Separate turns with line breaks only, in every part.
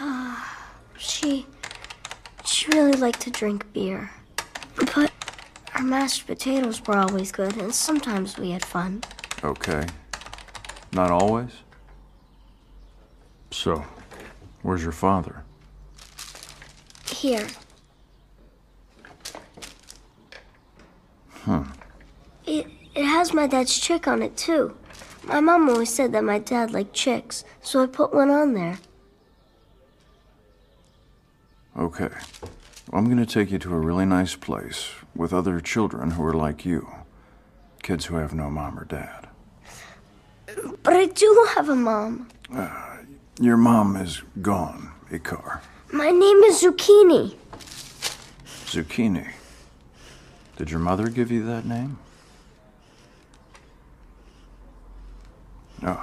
Ah, she. She really liked to drink beer. But our mashed potatoes were always good, and sometimes we had fun.
Okay. Not always? So, where's your father?
Here.
Huh.
It, it has my dad's chick on it, too. My mom always said that my dad liked chicks, so I put one on there.
Okay. I'm gonna take you to a really nice place with other children who are like you. Kids who have no mom or dad.
But I do have a mom.
Uh, your mom is gone, Ikar.
My name is Zucchini.
Zucchini. Did your mother give you that name? No.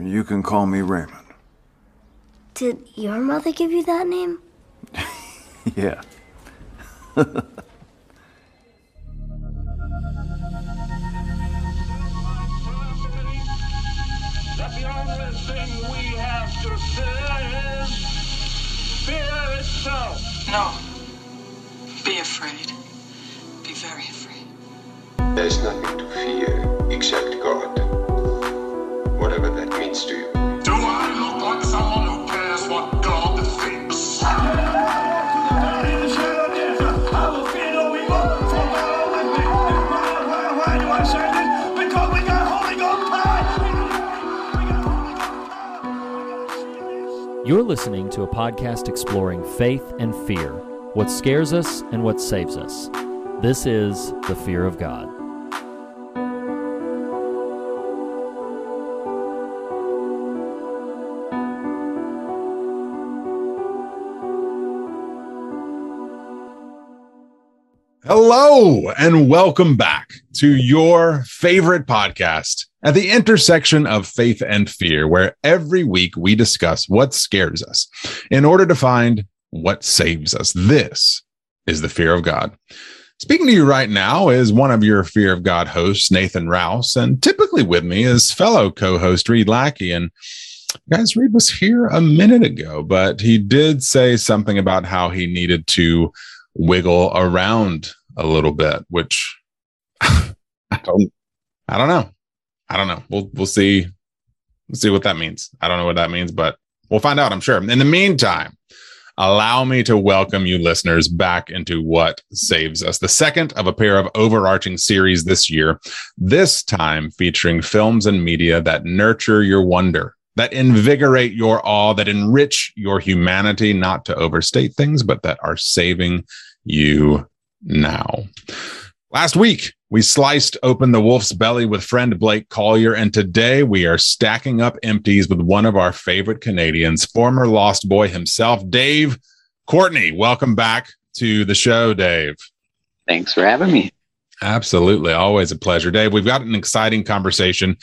You can call me Raymond.
Did your mother give you that name?
Yeah.
That the only thing we have to fear is fear itself.
No. Be afraid. Be very afraid.
There's nothing to fear except God. Whatever that means to you.
You're listening to a podcast exploring faith and fear, what scares us and what saves us. This is The Fear of God.
Hello, and welcome back to your favorite podcast at the intersection of faith and fear, where every week we discuss what scares us in order to find what saves us. This is the fear of God. Speaking to you right now is one of your Fear of God hosts, Nathan Rouse, and typically with me is fellow co host Reed Lackey. And guys, Reed was here a minute ago, but he did say something about how he needed to wiggle around a little bit, which I don't, I don't know. I don't know. We'll we'll see. We'll see what that means. I don't know what that means, but we'll find out. I'm sure. In the meantime, allow me to welcome you listeners back into what saves us, the second of a pair of overarching series this year. This time featuring films and media that nurture your wonder. That invigorate your awe, that enrich your humanity, not to overstate things, but that are saving you now. Last week, we sliced open the wolf's belly with friend Blake Collier, and today we are stacking up empties with one of our favorite Canadians, former Lost Boy himself, Dave Courtney. Welcome back to the show, Dave.
Thanks for having me.
Absolutely. Always a pleasure. Dave, we've got an exciting conversation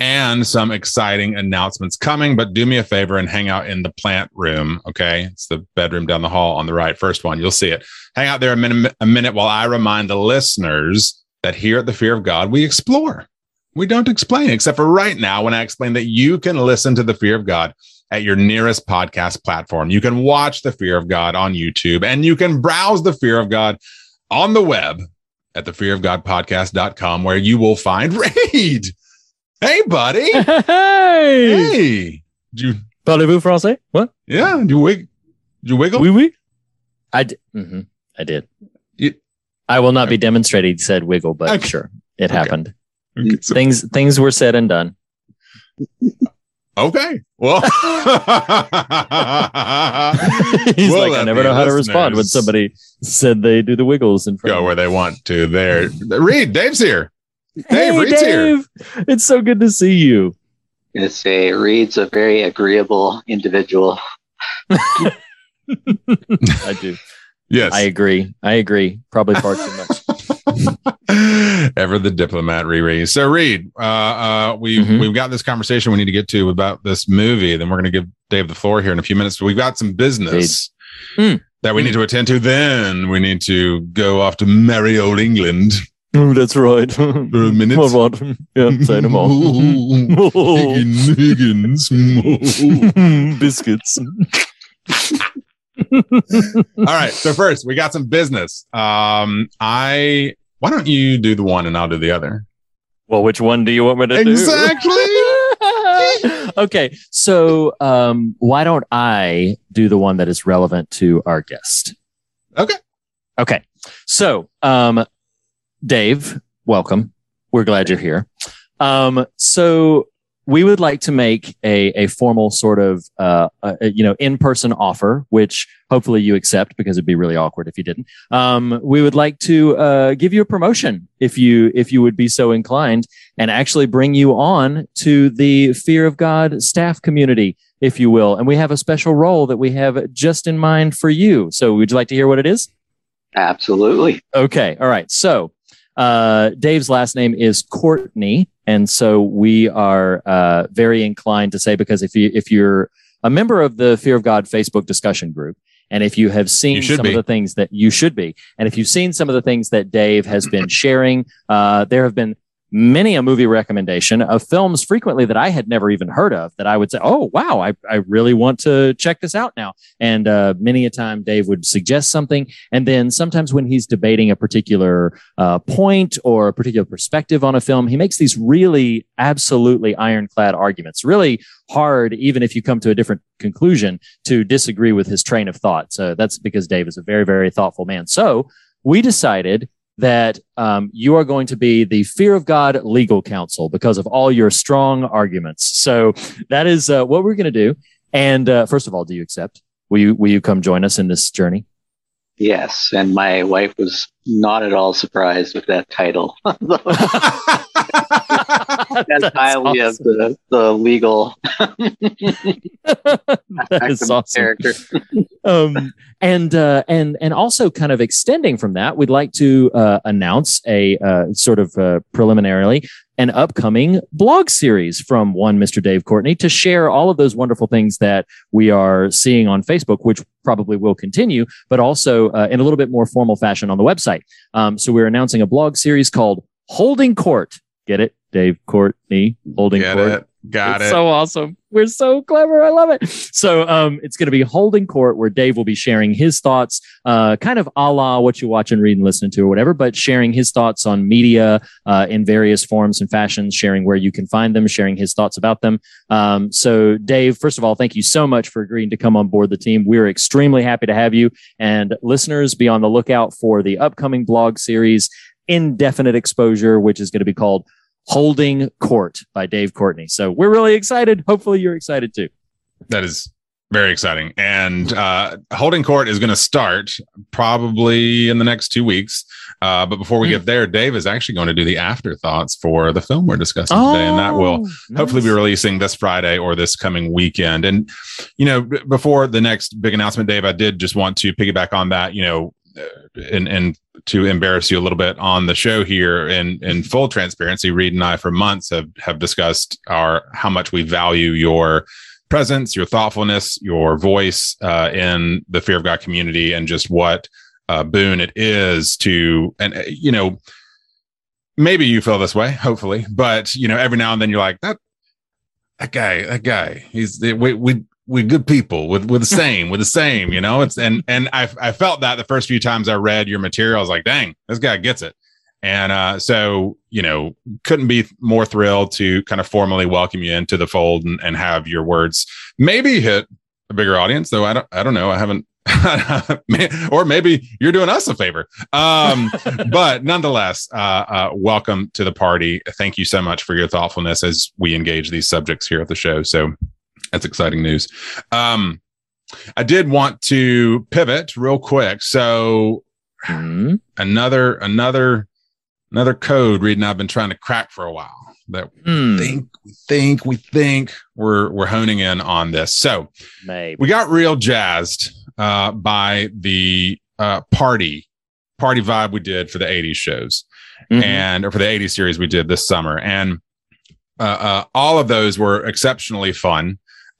and some exciting announcements coming, but do me a favor and hang out in the plant room. Okay. It's the bedroom down the hall on the right. First one. You'll see it. Hang out there a minute, a minute while I remind the listeners that here at the Fear of God, we explore. We don't explain, except for right now when I explain that you can listen to the Fear of God at your nearest podcast platform. You can watch the Fear of God on YouTube and you can browse the Fear of God on the web at the fearofgodpodcast.com where you will find Reed. Hey, buddy.
Hey!
Hey. Did you,
Parlez-vous français? What?
yeah, did you, wig, did you wiggle?
Oui, oui. I did. hmm I did.
You-
I will not be demonstrating said wiggle, but
Okay.
sure, it happened.
Okay, so-
Things things were said and done.
okay. Well,
He's
We'll
like, I never know how to respond when somebody said they do the wiggles in front.
go
of
where they want to there. Reed, Dave's here. Dave,
Hey,
Reed's here.
It's so good to see you.
Gonna say Reed's a very agreeable individual.
I do.
Yes.
I agree. I agree. Probably far too much.
Ever the diplomat, Riri. So, Reed, uh, uh, we've
Mhm.
we've got this conversation we need to get to about this movie. Then we're going to give Dave the floor here in a few minutes. But we've got some business
Mm.
that we need to attend to. Then we need to go off to merry old England
Oh, that's right.
minutes.
What, what? Yeah, say no more.
Higgin- Higgins.
Biscuits.
All right. So first, we got some business. Um, I why don't you do the one and I'll do the other?
Well, which one do you want me to
Exactly.
do? Exactly. okay, so um, why don't I do the one that is relevant to our guest?
Okay.
Okay, so um, Dave, welcome. We're glad you're here. Um, so we would like to make a, a formal sort of uh, uh, you know in person offer, which hopefully you accept because it'd be really awkward if you didn't. Um, we would like to uh, give you a promotion if you if you would be so inclined, and actually bring you on to the Fear of God staff community, if you will. And we have a special role that we have just in mind for you. So would you like to hear what it is?
Absolutely.
Okay. All right. So uh, Dave's last name is Courtney, and so we are uh, very inclined to say because if you if you're a member of the Fear of God Facebook discussion group, and if you have seen
You
some
be.
of the things that you should be, and if you've seen some of the things that Dave has been sharing, uh, there have been many a movie recommendation of films frequently that I had never even heard of that I would say, oh, wow, I, I really want to check this out now. And uh, many a time Dave would suggest something. And then sometimes when he's debating a particular uh, point or a particular perspective on a film, he makes these really absolutely ironclad arguments, really hard, even if you come to a different conclusion, to disagree with his train of thought. So that's because Dave is a very, very thoughtful man. So we decided that um, you are going to be the fear of God legal counsel because of all your strong arguments. So that is uh, what we're going to do. And uh, first of all, do you accept? Will you will you come join us in this journey?
Yes. And my wife was not at all surprised with that title. As
That's
highly as
awesome.
the, the legal
that is awesome.
character.
um, and uh, and and also kind of extending from that, we'd like to uh, announce a uh, sort of uh, preliminarily an upcoming blog series from one Mr. Dave Courtney to share all of those wonderful things that we are seeing on Facebook, which probably will continue, but also uh, in a little bit more formal fashion on the website. Um, so we're announcing a blog series called Holding Court. Get it, Dave Courtney, Holding
Get
Court.
it. Got
it's
it.
so awesome. We're so clever. I love it. So um, it's going to be holding court where Dave will be sharing his thoughts, uh, kind of a la what you watch and read and listen to or whatever, but sharing his thoughts on media uh, in various forms and fashions, sharing where you can find them, sharing his thoughts about them. Um, so Dave, first of all, thank you so much for agreeing to come on board the team. We're extremely happy to have you. And listeners, be on the lookout for the upcoming blog series, Indefinite Exposure, which is going to be called Holding Court by Dave Courtney. So we're really excited. Hopefully you're excited too.
That is very exciting. And uh, holding court is going to start probably in the next two weeks. Uh, but before we
Hmm.
get there, Dave is actually going to do the afterthoughts for the film we're discussing today, and that will
Oh,
hopefully be releasing this Friday or this coming weekend. And you know, b- before the next big announcement, Dave, I did just want to piggyback on that. You know, uh, and and to embarrass you a little bit on the show here, in in full transparency, Reed and I for months have have discussed our how much we value your presence, your thoughtfulness, your voice uh, in the Fear of God community, and just what uh, boon it is to and uh, you know maybe you feel this way hopefully but you know every now and then you're like that that guy that guy he's we we we good people with with the same with the same you know? It's and and i i felt that the first few times i read your material i was like dang this guy gets it. And uh so you know couldn't be more thrilled to kind of formally welcome you into the fold and, and have your words maybe hit a bigger audience though i don't i don't know. I haven't or maybe you're doing us a favor. Um but nonetheless uh, uh welcome to the party. Thank you so much for your thoughtfulness as we engage these subjects here at the show. So that's exciting news um i did want to pivot real quick so
Hmm.
another another another code reading i've been trying to crack for a while that
Hmm.
think we think we think we're we're honing in on this so
Maybe.
we got real jazzed uh, by the uh, party party vibe we did for the 80s shows
Mhm.
and or for the 80s series we did this summer and uh, uh, all of those were exceptionally fun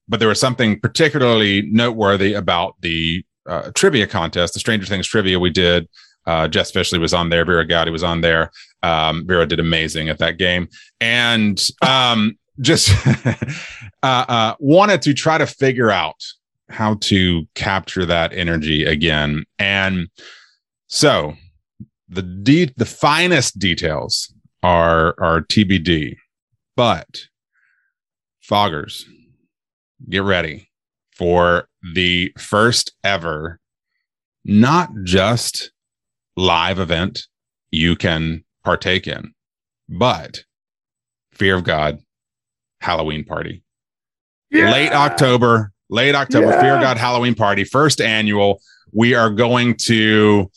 but there was something particularly noteworthy about the uh, trivia contest the stranger things trivia we did Uh, Jess Fishley was on there. Vera Gowdy was on there. Um, Vera did amazing at that game, and um, just uh, uh, wanted to try to figure out how to capture that energy again. And so the de- the finest details are are TBD, but foggers, get ready for the first ever, not just live event you can partake in, but Fear of God Halloween party. Late October, late October, Fear of God Halloween party, first annual. We are going to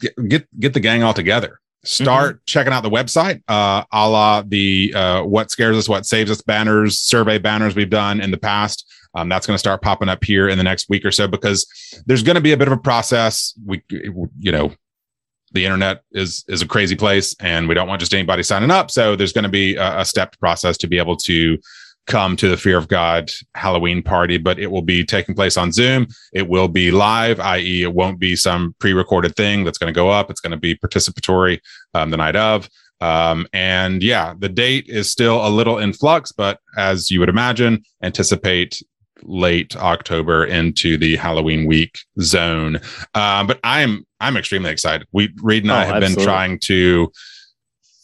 get get, get the gang all together. Start checking out the website, uh, a la the uh, what scares us, what saves us banners, survey banners we've done in the past. Um, that's going to start popping up here in the next week or so because there's going to be a bit of a process. We, you know, the internet is is a crazy place, and we don't want just anybody signing up. So there's going to be a, a stepped process to be able to come to the Fear of God Halloween party, but it will be taking place on Zoom. It will be live, i.e., it won't be some pre-recorded thing that's going to go up. It's going to be participatory um, the night of. Um, and yeah, the date is still a little in flux, but as you would imagine, anticipate late October into the Halloween week zone. Um, but I'm I'm extremely excited. We Reed and I
Oh,
have been trying to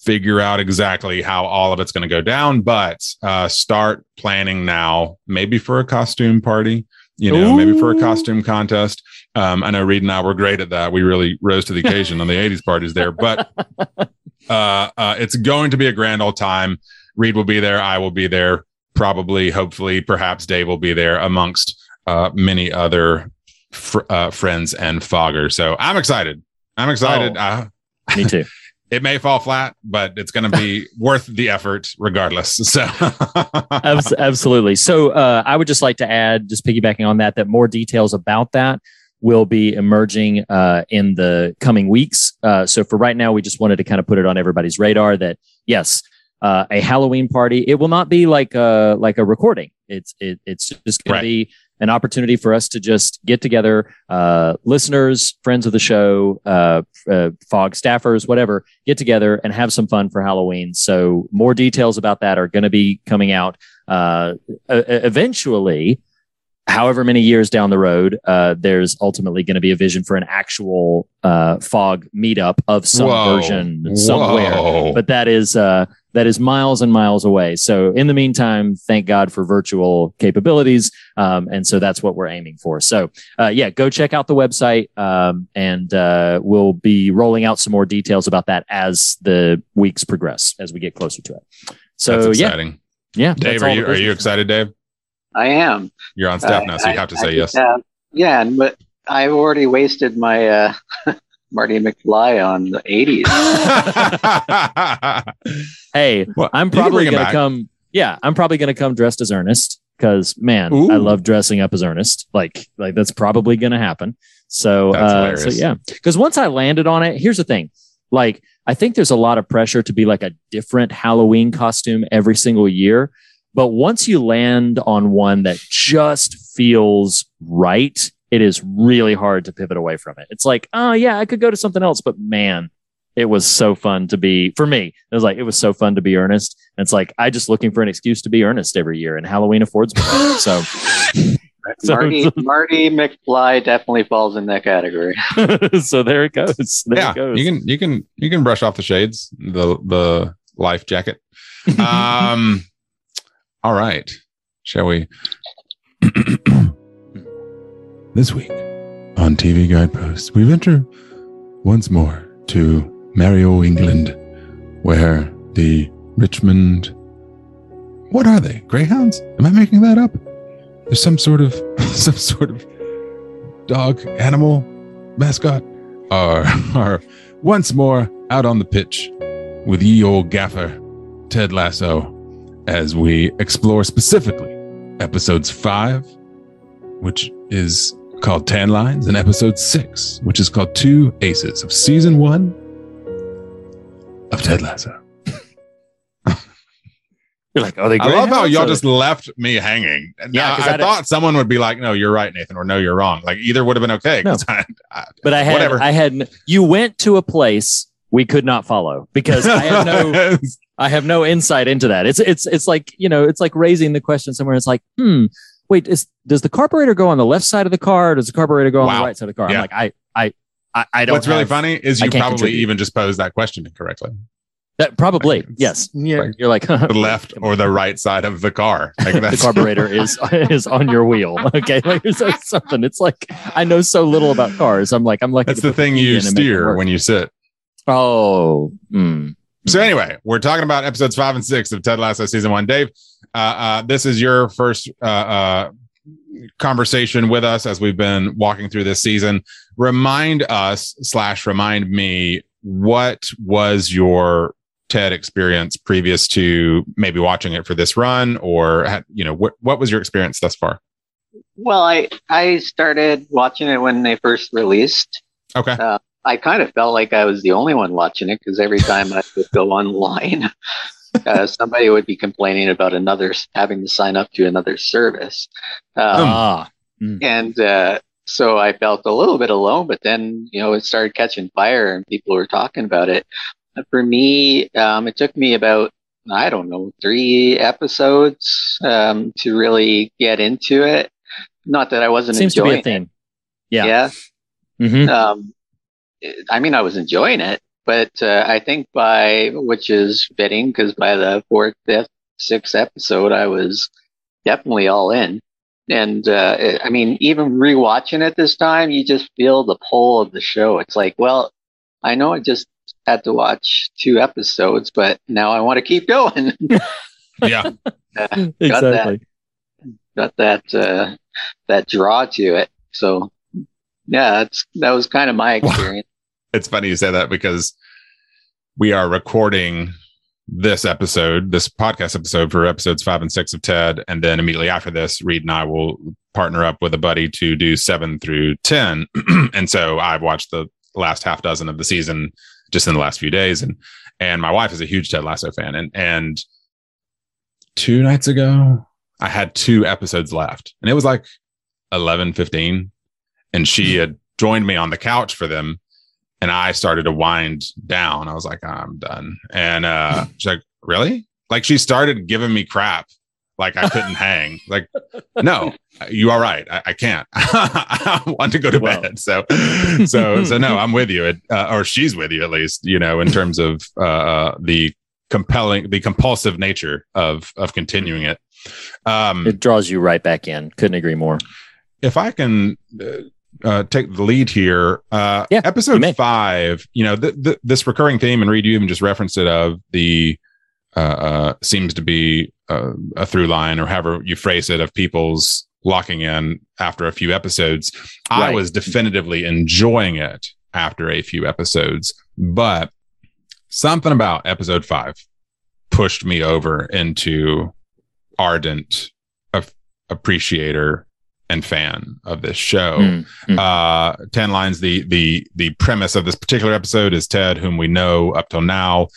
figure out exactly how all of it's going to go down, but uh, start planning now, maybe for a costume party. You know, maybe for a costume contest. Um, I know Reed and I were great at that. We really rose to the occasion on the 80s parties there, but uh, uh, it's going to be a grand old time. Reed will be there. I will be there. Probably, hopefully, perhaps Dave will be there amongst uh, many other fr- uh, friends and foggers. So I'm excited. I'm excited.
Oh.
Uh,
Me too.
it may fall flat, but it's going to be worth the effort regardless. So,
absolutely. So uh, I would just like to add, just piggybacking on that, that more details about that will be emerging uh, in the coming weeks. Uh, so for right now, we just wanted to kind of put it on everybody's radar that yes, uh, a Halloween party. It will not be like a like a recording. It's it, it's just going
Right.
to be an opportunity for us to just get together, uh, listeners, friends of the show, uh, uh, fog staffers, whatever, get together and have some fun for Halloween. So more details about that are going to be coming out uh, eventually. However many years down the road, uh, there's ultimately going to be a vision for an actual uh, fog meetup of some
Whoa.
version somewhere
Whoa.
but that is uh, that is miles and miles away. So in the meantime, thank God for virtual capabilities, um, and so that's what we're aiming for. So uh, yeah, go check out the website, um, and uh, we'll be rolling out some more details about that as the weeks progress, as we get closer to it. So
that's
yeah,
exciting.
yeah.
Dave, are you are you excited, Dave?
I am.
You're on staff
Uh,
now, so you
I-
have to
I
say yes.
just have- yeah, and but I've already wasted my uh, Marty McFly on the 80s.
Hey,
Well,
I'm probably going to come. Yeah, I'm probably going to come dressed as Ernest because man,
Ooh.
I love dressing up as Ernest. Like, like that's probably going to happen. So, uh, so yeah, because once I landed on it, here's the thing. Like, I think there's a lot of pressure to be like a different Halloween costume every single year. But once you land on one that just feels right, it is really hard to pivot away from it. It's like, oh yeah, I could go to something else, but man, it was so fun to be for me. It was like it was so fun to be earnest. And it's like I just looking for an excuse to be earnest every year, and Halloween affords me. So, so,
Marty Marty McFly definitely falls in that category.
so there it goes. There
yeah,
it goes.
you can you can you can brush off the shades, the the life jacket. Um, all right, shall we? this week on TV Guideposts, we venture once more to Mario, England, where the Richmond. What are they? Greyhounds? Am I making that up? There's some sort of some sort of dog animal mascot are are once more out on the pitch with ye old gaffer Ted Lasso as we explore specifically episodes five, which is called Tan Lines, and episode six, which is called Two Aces of season one of Ted Lasso.
You're like, oh, they.
I love how y'all
Or-
just left me hanging.
Yeah,
Yeah, I,
I
thought someone would be like, "No, you're right, Nathan," or "No, you're wrong." Like either would have been okay. 'cause I, I-
But I had,
Whatever.
I had. You went to a place we could not follow because I have no, I have no insight into that. It's, it's, it's like you know, it's like raising the question somewhere. It's like, hmm, wait, is does the carburetor go on the left side of the car? Or does the carburetor go on
Wow.
the right side of the car?
Yeah.
I'm like, I, I, I, I don't.
What's really funny is you probably
contribute.
even just posed that question incorrectly.
That probably
Like,
yes. Yeah,
like
you're like
The left or the right side of the car. Like
the carburetor is is on your wheel. Okay, like there's something. It's like I know so little about cars. I'm like I'm like
that's the thing you steer when you sit.
Oh, mm.
So anyway, we're talking about episodes five and six of Ted Lasso season one. Dave, uh, uh, this is your first uh, uh, conversation with us as we've been walking through this season. Remind us slash remind me what was your TED experience previous to maybe watching it for this run, or you know what what was your experience thus far?
Well, I I started watching it when they first released.
Okay,
I kind of felt like I was the only one watching it because every time I would go online, uh, somebody would be complaining about another having to sign up to another service. Um,
ah,
and uh, so I felt a little bit alone. But then you know it started catching fire, and people were talking about it. For me, um, it took me about I don't know three episodes um, to really get into it. Not that I wasn't
seems to
enjoying
be a theme.
it.
Yeah.
yeah.
Mhm.
Um, I mean, I was enjoying it, but uh, I think by which is fitting because by the fourth, fifth, sixth episode, I was definitely all in. And uh, it- I mean, even rewatching it this time, you just feel the pull of the show. It's like, well, I know I just had to watch two episodes, but now I want to keep going.
yeah,
Uh,
Exactly.
got that uh, that draw to it. So yeah, that's that was kind of my experience.
It's funny you say that because we are recording this episode, this podcast episode for episodes five and six of TED. And then immediately after this, Reed and I will partner up with a buddy to do seven through 10. and so I've watched the last half dozen of the season just in the last few days. And, and my wife is a huge Ted Lasso fan. And, and two nights ago, I had two episodes left and it was like 11, 15. And she had joined me on the couch for them and I started to wind down. I was like, I'm done. And uh, she's like, really? Like she started giving me crap. Like I couldn't hang. Like, no, you are right. I, I can't. I want to go to
Well.
bed. So, so, so no, I'm with you. It, uh, or she's with you at least. You know, in terms of uh, uh, the compelling, the compulsive nature of of continuing it. Um,
It draws you right back in. Couldn't agree more.
if I can uh, uh, take the lead here, uh,
Yeah,
episode
may.
five, you know, th- th- this recurring theme, and Reed, you even just referenced it of the uh, uh, seems to be uh, a through line, or however you phrase it, of people's locking in after a few episodes. I was definitively enjoying it after a few episodes, but something about episode five pushed me over into ardent ap- appreciator and fan of this show.
Mm, mm.
Uh, Tan Lines. The the the premise of this particular episode is Ted, whom we know up till now,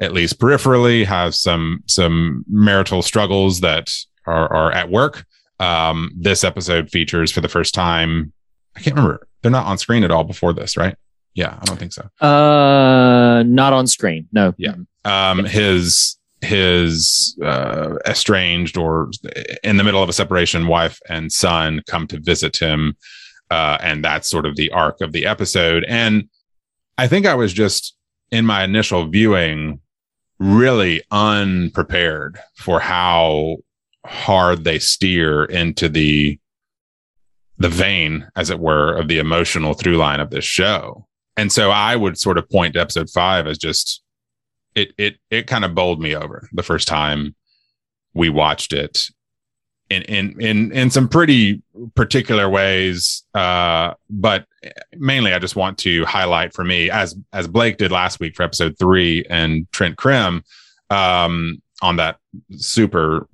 at least peripherally, has some some marital struggles that are are at work. Um, this episode features for the first time. I can't remember. They're not on screen at all before this, right? Yeah, I don't think so.
Uh, not on screen. No.
Yeah. um, his his uh, estranged or in the middle of a separation wife and son come to visit him uh, and that's sort of the arc of the episode. And i think i was just in my initial viewing really unprepared for how hard they steer into the the vein as it were of the emotional through line of this show. And so i would sort of point to episode five as just it it it kind of bowled me over the first time we watched it in in in in some pretty particular ways. Uh but mainly i just want to highlight for me as as blake did last week for episode 3 and Trent Crimm um on that super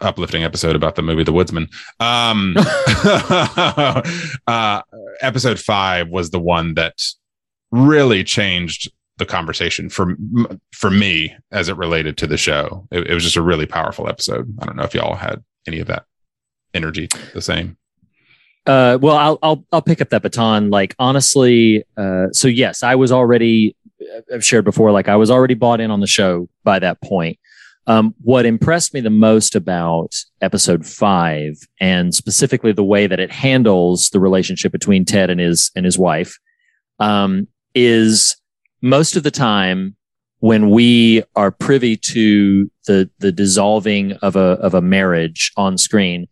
uplifting episode about the movie the woodsman. Um uh episode 5 was the one that really changed the conversation for for me as it related to the show. It, it was just a really powerful episode. I don't know if y'all had any of that energy the same.
Uh, well, I'll I'll I'll pick up that baton. Like honestly, uh, so yes, I was already I've shared before. Like I was already bought in on the show by that point. Um, what impressed me the most about episode five, and specifically the way that it handles the relationship between Ted and his and his wife, um, is most of the time when we are privy to the the dissolving of a of a marriage on screen,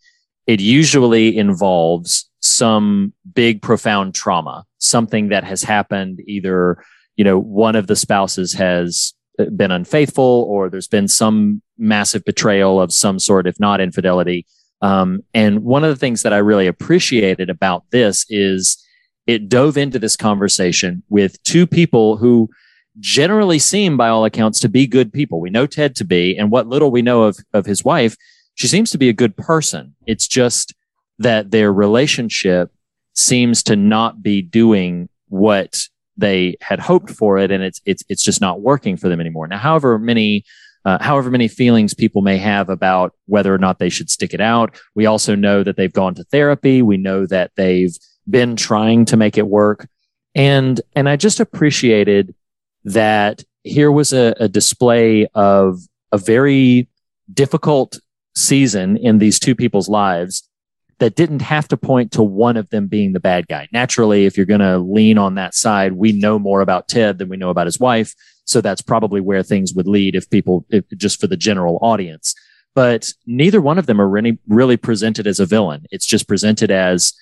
it usually involves some big profound trauma, something that has happened either you know one of the spouses has been unfaithful or there's been some massive betrayal of some sort, if not infidelity. Um, and one of the things that I really appreciated about this is it dove into this conversation with two people who generally seem, by all accounts, to be good people. We know Ted to be, and what little we know of, of his wife, she seems to be a good person. It's just that their relationship seems to not be doing what they had hoped for it and it's it's it's just not working for them anymore now however many uh, however many feelings people may have about whether or not they should stick it out we also know that they've gone to therapy we know that they've been trying to make it work and and i just appreciated that here was a, a display of a very difficult season in these two people's lives that didn't have to point to one of them being the bad guy. Naturally, if you're going to lean on that side, we know more about Ted than we know about his wife. So that's probably where things would lead if people, if, just for the general audience. But neither one of them are really, really presented as a villain. It's just presented as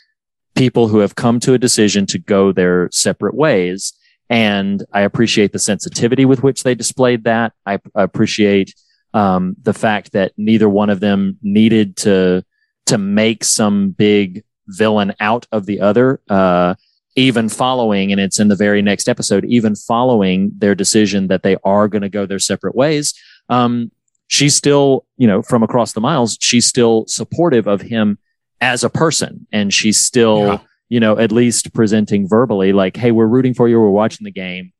people who have come to a decision to go their separate ways. And I appreciate the sensitivity with which they displayed that. I, I appreciate um, the fact that neither one of them needed to to make some big villain out of the other, uh, even following, and it's in the very next episode, even following their decision that they are going to go their separate ways. Um, she's still, you know, from across the miles, she's still supportive of him as a person. And she's still, yeah. you know, at least presenting verbally like, Hey, we're rooting for you. We're watching the game.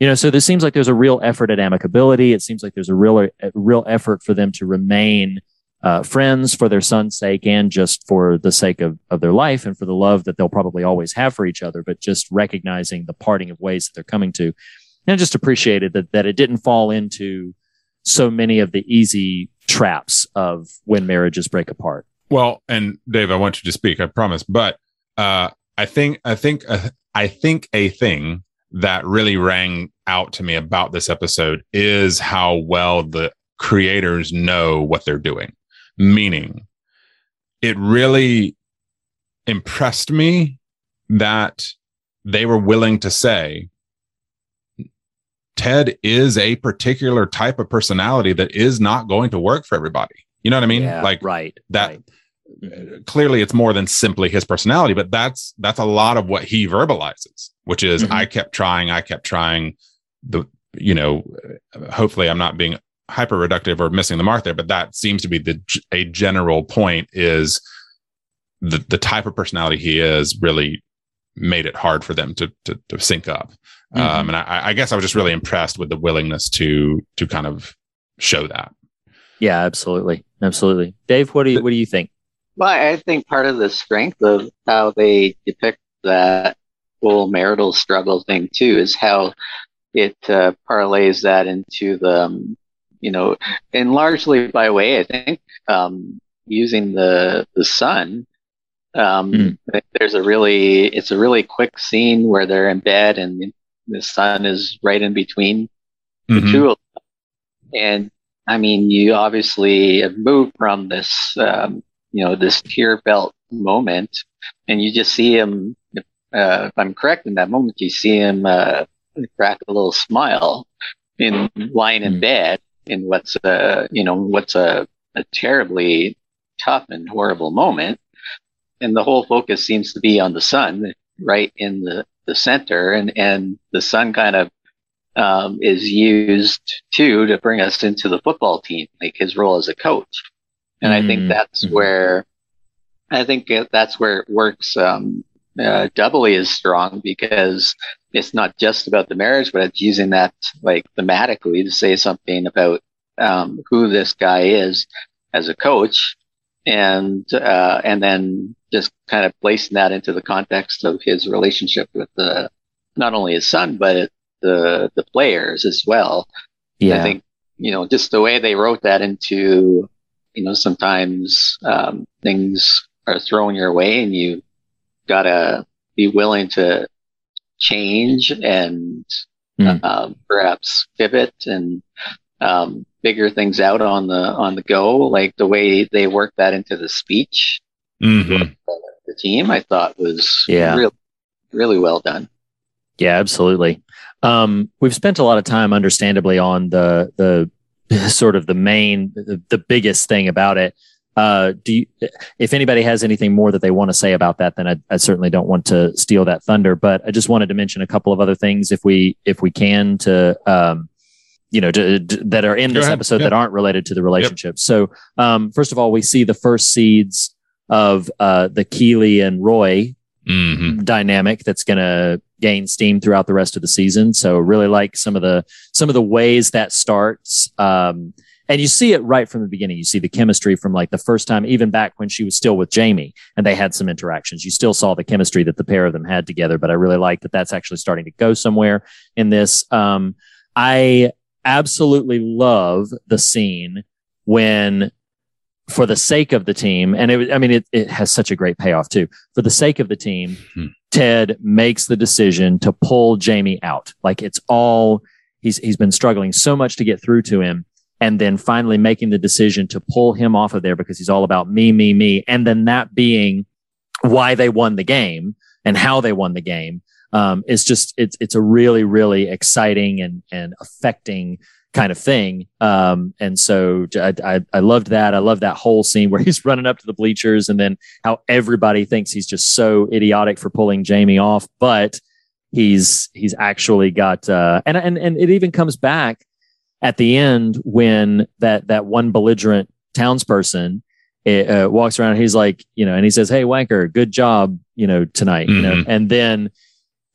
You know, so this seems like there's a real effort at amicability. It seems like there's a real, a real effort for them to remain uh, friends for their son's sake and just for the sake of, of their life and for the love that they'll probably always have for each other, but just recognizing the parting of ways that they're coming to. And I just appreciated that, that it didn't fall into so many of the easy traps of when marriages break apart.
Well, and Dave, I want you to speak, I promise. But uh, I think, I think, uh, I think a thing that really rang out to me about this episode is how well the creators know what they're doing meaning. It really impressed me that they were willing to say, Ted is a particular type of personality that is not going to work for everybody. You know what I mean?
Yeah,
like
right.
That
right.
Mm-hmm. clearly it's more than simply his personality, but that's that's a lot of what he verbalizes, which is mm-hmm. I kept trying, I kept trying. The you know, hopefully I'm not being hyper reductive or missing the mark there, but that seems to be the a general point is the the type of personality he is really made it hard for them to to, to sync up. Mm-hmm. Um, and I, I guess I was just really impressed with the willingness to to kind of show that.
Yeah, absolutely, absolutely. Dave, what do you what do you think?
Well, I think part of the strength of how they depict that whole marital struggle thing too is how it uh, parlays that into the um, you know, and largely by way, I think, um, using the the son. Um, mm. There's a really, it's a really quick scene where they're in bed and the son is right in between mm-hmm. the two of them. And I mean, you obviously have moved from this, um, you know, this tear belt moment, and you just see him. Uh, if I'm correct in that moment, you see him uh, crack a little smile in lying in mm. bed, in what's a you know what's a, a terribly tough and horrible moment and the whole focus seems to be on the son right in the, the center and and the son kind of um, is used too to bring us into the football team like his role as a coach and mm-hmm. i think mm-hmm. that's mm-hmm. where i think that's where it works um, uh, doubly as strong because it's not just about the marriage, but it's using that like thematically to say something about um, who this guy is as a coach, and uh, and then just kind of placing that into the context of his relationship with the not only his son but the the players as well.
Yeah.
I think you know just the way they wrote that into you know sometimes um, things are thrown your way and you gotta be willing to change and
Mm.
uh, perhaps pivot and um, figure things out on the on the go. Like the way they work that into the speech,
Mhm.
the team I thought was
Yeah.
really really well done.
Yeah, absolutely. Um, we've spent a lot of time, understandably, on the the sort of the main, the, the biggest thing about it. Uh, do you, if anybody has anything more that they want to say about that, then I, I certainly don't want to steal that thunder. But I just wanted to mention a couple of other things, if we if we can, to um, you know, to, to- that are in
Go
this
ahead.
episode
Yeah.
that aren't related to the relationship. So, um, first of all, we see the first seeds of uh, the Keeley and Roy
Mhm.
dynamic that's going to gain steam throughout the rest of the season. So really like some of the some of the ways that starts. Um, and you see it right from the beginning. You see the chemistry from like the first time, even back when she was still with Jamie, and they had some interactions. You still saw the chemistry that the pair of them had together. But I really like that that's actually starting to go somewhere in this. Um, I absolutely love the scene when for the sake of the team, and it, I mean, it, it has such a great payoff too. For the sake of the team,
Hmm.
Ted makes the decision to pull Jamie out. Like it's all he's he's been struggling so much to get through to him, and then finally making the decision to pull him off of there because he's all about me, me, me, and then that being why they won the game and how they won the game um, is just it's it's a really really exciting and and affecting kind of thing. Um, and so I, I, I loved that. I love that whole scene where he's running up to the bleachers and then how everybody thinks he's just so idiotic for pulling Jamie off, but he's, he's actually got, uh, and, and, and it even comes back at the end when that, that one belligerent townsperson uh, uh, walks around. He's like, you know, and he says, Hey, wanker, good job, you know, tonight, you know,
Mhm.
and then,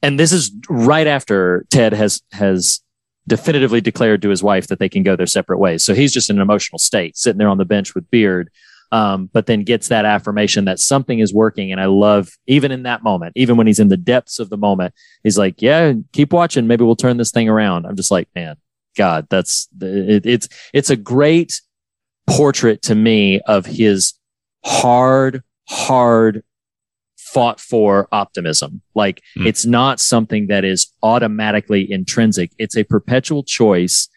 and this is right after Ted has, has definitively declared to his wife that they can go their separate ways. So he's just in an emotional state, sitting there on the bench with Beard, um, but then gets that affirmation that something is working. And I love, even in that moment, even when he's in the depths of the moment, he's like, "Yeah, keep watching. Maybe we'll turn this thing around." I'm just like, man, God, that's it, it's it's a great portrait to me of his hard, hard fought for optimism. Like
Hmm.
it's not something that is automatically intrinsic. It's a perpetual choice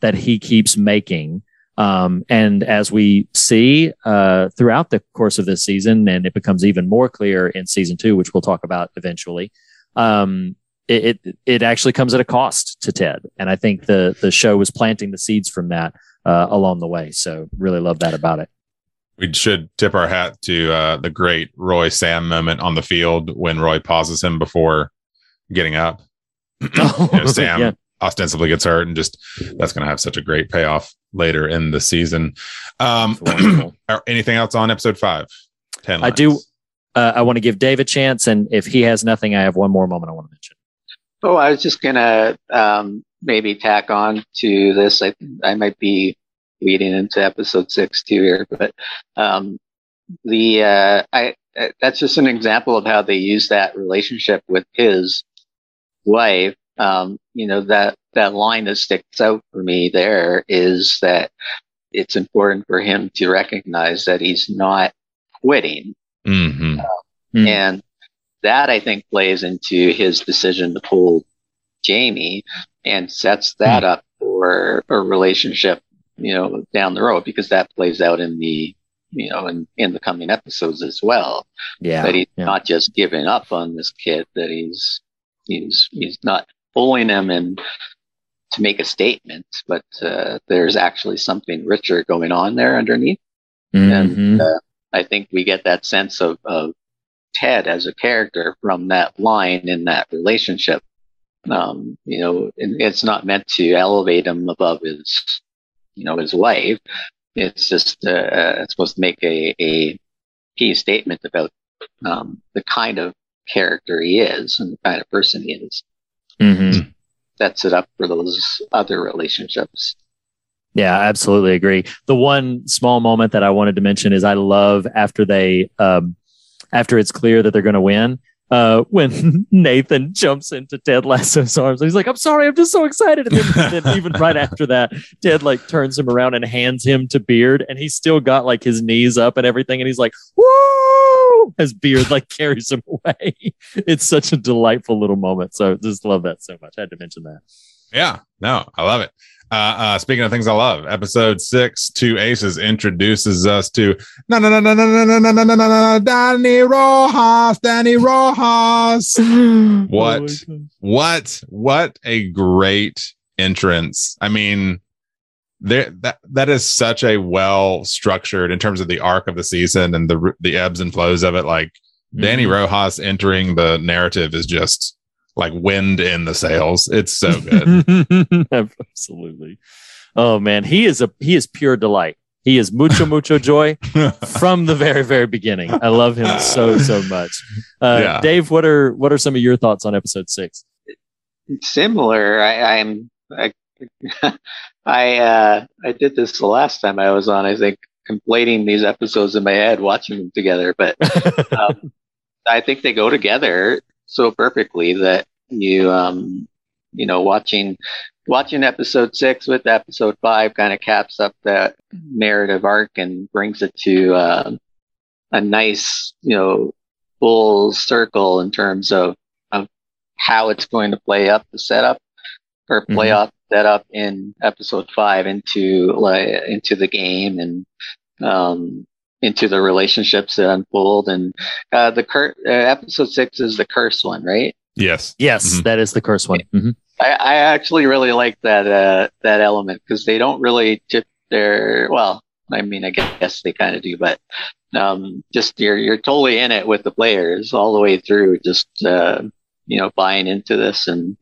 that he keeps making. Um, and as we see uh, throughout the course of this season, and it becomes even more clear in season two, which we'll talk about eventually, um, it, it it actually comes at a cost to Ted. And I think the the show was planting the seeds from that uh, along the way. So really love that about it.
We should tip our hat to uh, the great Roy Sam moment on the field when Roy pauses him before getting up. You know, Sam
Yeah.
ostensibly gets hurt, and just that's going to have such a great payoff later in the season. Um,
It's wonderful.
are- anything else on episode five? Ten.
I do- Uh, I want to give Dave a chance, and if he has nothing, I have one more moment I want to mention.
Oh, I was just gonna um, maybe tack on to this. I I might be leading into episode six too here, but um, the uh, I uh, that's just an example of how they use that relationship with his wife. Um, you know that that line that sticks out for me there is that it's important for him to recognize that he's not quitting
Mhm.
Mm.
and that I think plays into his decision to pull Jamie and sets that up for a relationship, you know, down the road because that plays out in the, you know, in, in the coming episodes as well.
Yeah,
that he's
yeah.
not just giving up on this kid, that he's, he's, he's not pulling him and to make a statement, but, uh, there's actually something richer going on there underneath.
Mhm.
And uh, I think we get that sense of, of Ted as a character from that line in that relationship. Um, you know, it's not meant to elevate him above his, you know, his wife. It's just, uh, uh, it's supposed to make a, a key statement about, um, the kind of character he is and the kind of person he is.
Mhm.
sets it up for those other relationships.
Yeah, I absolutely agree. The one small moment that I wanted to mention is I love after they um after it's clear that they're going to win. Uh, when Nathan jumps into Ted Lasso's arms, he's like, "I'm sorry, I'm just so excited." And then, then even right after that, Ted like turns him around and hands him to Beard, and he's still got like his knees up and everything, and he's like, "Woo!" As Beard like carries him away. It's such a delightful little moment. So just love that so much. I had to mention that.
Yeah, no, I love it. Uh, uh, speaking of things I love, episode six, Two Aces introduces us to no, no, no, no, no, no, no, no, no, no, no, no, Dani Rojas, Dani Rojas. What? What? What a great entrance! I mean, there that that is such a well structured in terms of the arc of the season and the the ebbs and flows of it. Like Dani Rojas entering the narrative is just like wind in the sails. It's so good.
Absolutely. Oh man, he is a he is pure delight. He is mucho mucho joy from the very very beginning. I love him so so much. Uh,
Yeah.
Dave, what are what are some of your thoughts on episode six?
Similar, I, I'm I I uh I did this the last time I was on. I think conflating these episodes in my head, watching them together, but um, I think they go together so perfectly that you um you know watching watching episode six with episode five kind of caps up that narrative arc and brings it to um a nice you know full circle in terms of of how it's going to play up the setup or play
Mhm.
off setup in episode five into like into the game and um into the relationships that unfold and uh the cur- uh, episode six is the curse one right
yes.
Yes,
Mhm.
that is the curse one. Mhm.
I, I actually really like that uh, that element because they don't really tip their well. I mean, I guess they kind of do, but um, just you're you're totally in it with the players all the way through. Just uh, you know, buying into this and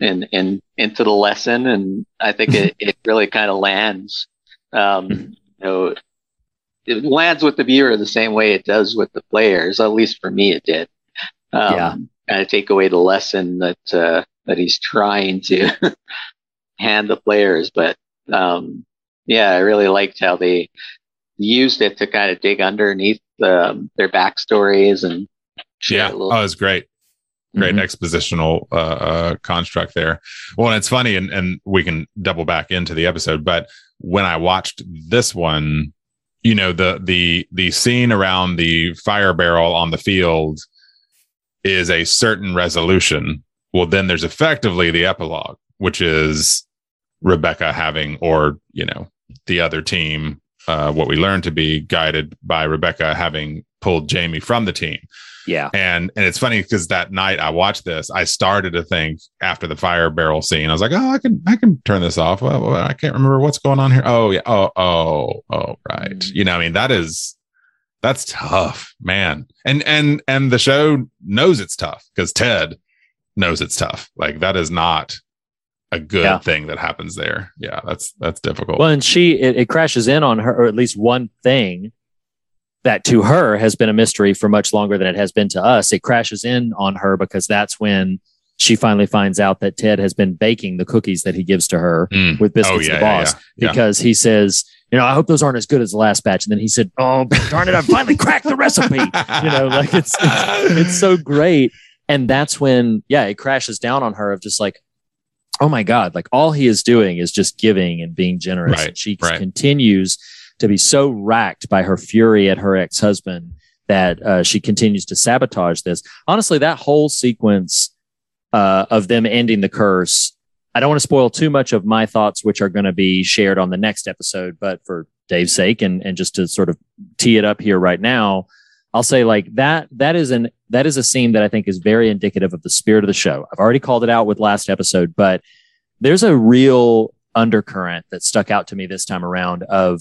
and and into the lesson, and I think it, it really kind of lands. Um, you know, it lands with the viewer the same way it does with the players. At least for me, it did. Um,
Yeah.
Kind of take away the lesson that uh, that he's trying to hand the players, but um, yeah, I really liked how they used it to kind of dig underneath um, their backstories and
Yeah. Oh, it's great. Great
Mhm.
expositional uh, uh, construct there. Well, and it's funny, and, and we can double back into the episode. But when I watched this one, you know the the the scene around the fire barrel on the field is a certain resolution. Well, then there's effectively the epilogue, which is Rebecca having, or you know, the other team, uh, what we learned to be guided by Rebecca having pulled Jamie from the team
Yeah.
and and it's funny because that night I watched this, I started to think after the fire barrel scene, I was like, oh, I can I can turn this off. Well, I can't remember what's going on here. Oh yeah. Oh oh oh right. Mm. You know, I mean that is that's tough, man. And and and the show knows it's tough because Ted knows it's tough. Like that is not a good
Yeah.
thing that happens there. Yeah, that's that's difficult.
Well, and she it, it crashes in on her, or at least one thing that to her has been a mystery for much longer than it has been to us. It crashes in on her because that's when she finally finds out that Ted has been baking the cookies that he gives to her
Mm.
with biscuits
Oh,
the
yeah, yeah,
boss
yeah, yeah.
because he says, you know, I hope those aren't as good as the last batch. And then he said, oh darn it, I finally cracked the recipe. You know, like it's it's, it's so great. And that's when, yeah, it crashes down on her of just like, oh my God, like all he is doing is just giving and being generous.
Right,
and she
right.
continues to be so racked by her fury at her ex husband that uh, she continues to sabotage this. Honestly, that whole sequence uh, of them ending the curse, I don't want to spoil too much of my thoughts, which are going to be shared on the next episode, but for Dave's sake and, and just to sort of tee it up here right now, I'll say like that that is an that is a scene that I think is very indicative of the spirit of the show. I've already called it out with last episode, but there's a real undercurrent that stuck out to me this time around of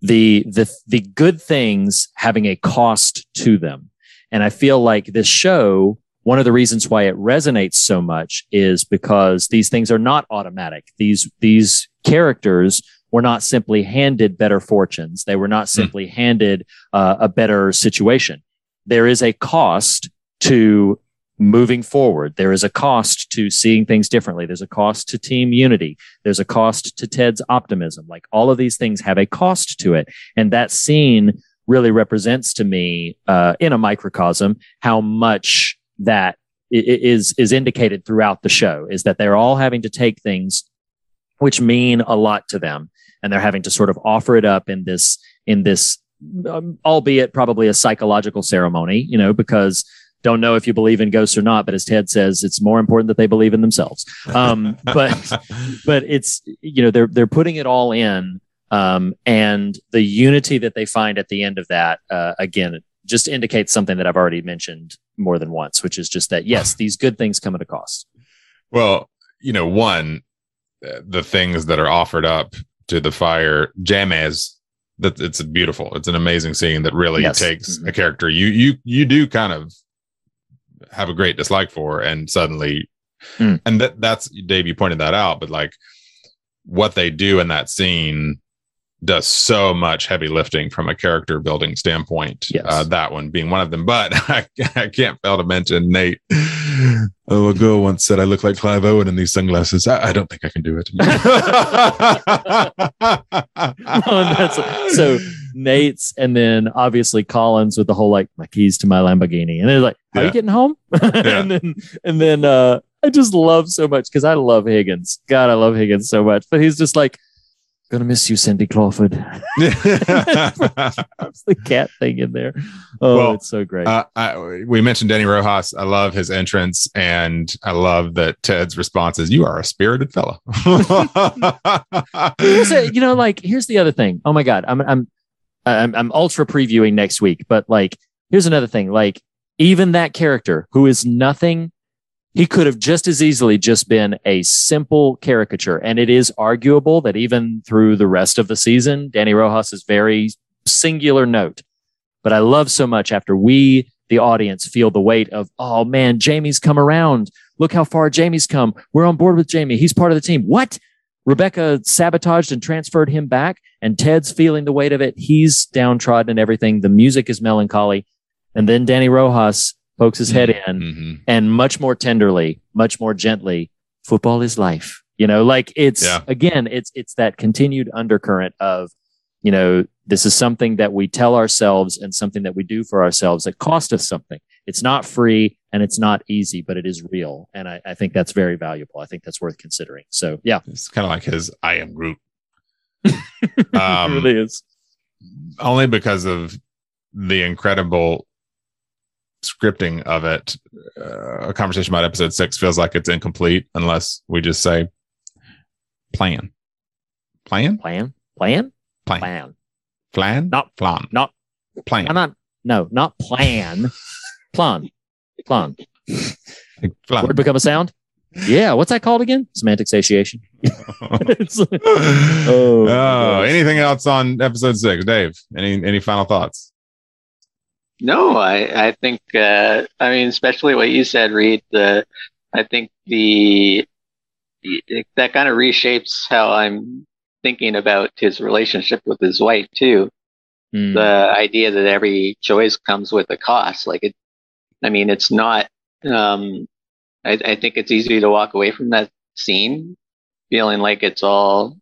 the the the good things having a cost to them. And I feel like this show one of the reasons why it resonates so much is because these things are not automatic. These these characters were not simply handed better fortunes. They were not simply handed uh, a better situation. There is a cost to moving forward. There is a cost to seeing things differently. There's a cost to team unity. There's a cost to Ted's optimism. Like all of these things have a cost to it. And that scene really represents to me, uh, in a microcosm, how much that is, is indicated throughout the show is that they're all having to take things which mean a lot to them. And they're having to sort of offer it up in this, in this, um, albeit probably a psychological ceremony, you know, because don't know if you believe in ghosts or not, but as Ted says, it's more important that they believe in themselves. Um, but but it's you know they're they're putting it all in, um, and the unity that they find at the end of that uh, again just indicates something that I've already mentioned more than once, which is just that yes, these good things come at a cost.
Well, you know, one, uh, the things that are offered up to the fire, Jamez, that it's beautiful. It's an amazing scene that really
Yes.
takes
Mhm.
a character you you you do kind of have a great dislike for, and suddenly,
Mm.
and that that's Dave. You pointed that out, but like what they do in that scene does so much heavy lifting from a character building standpoint.
Yes.
Uh, that one being one of them, but I, I can't fail to mention Nate. Oh, a girl once said I look like Clive Owen in these sunglasses. I, I don't think I can do it.
Oh, that's- so Nate's and then obviously Colin's with the whole like my keys to my Lamborghini, and they're like, "Are
Yeah.
you getting home?" and then and then uh, I just love so much because I love Higgins. God, I love Higgins so much, but he's just like, "Gonna miss you, Cindy Crawford." That's the cat thing in there. Oh,
Well,
it's so great.
Uh, I, we mentioned Dani Rojas. I love his entrance, and I love that Ted's response is, "You are a spirited fellow."
here's a, you know, like here's the other thing. Oh my god, I'm I'm I'm I'm ultra previewing next week, but like here's another thing. Like even that character who is nothing, he could have just as easily just been a simple caricature, and it is arguable that even through the rest of the season, Dani Rojas is very singular note. But I love so much after we, the audience, feel the weight of, oh man, Jamie's come around. Look how far Jamie's come. We're on board with Jamie. He's part of the team. What? Rebecca sabotaged and transferred him back, and Ted's feeling the weight of it. He's downtrodden and everything. The music is melancholy. And then Dani Rojas pokes his head in
Mhm.
and much more tenderly, much more gently, football is life. You know, like it's
Yeah.
again, it's it's that continued undercurrent of, you know, this is something that we tell ourselves and something that we do for ourselves that cost us something. It's not free and it's not easy, but it is real. And I, I think that's very valuable. I think that's worth considering. So yeah,
It's kind of like his "I am Groot."
it
Um,
really is.
only because of the incredible scripting of it. Uh, a conversation about episode six feels like it's incomplete unless we just say plan, plan,
Plan, plan,
plan,
plan.
plan,
Not-
plan,
not-
plan,
I'm not, no, not plan, plan, plan.
plan.
Word become a sound? Yeah. What's that called again? Semantic satiation. It's-
oh,
gosh.
anything else on episode six, Dave? Any any final thoughts?
No, I I think uh, I mean especially what you said, Reed. The I think the, the that kind of reshapes how I'm thinking about his relationship with his wife too.
Mm,
The idea that every choice comes with a cost, like it. I mean, it's not. Um, I, I think it's easy to walk away from that scene feeling like it's all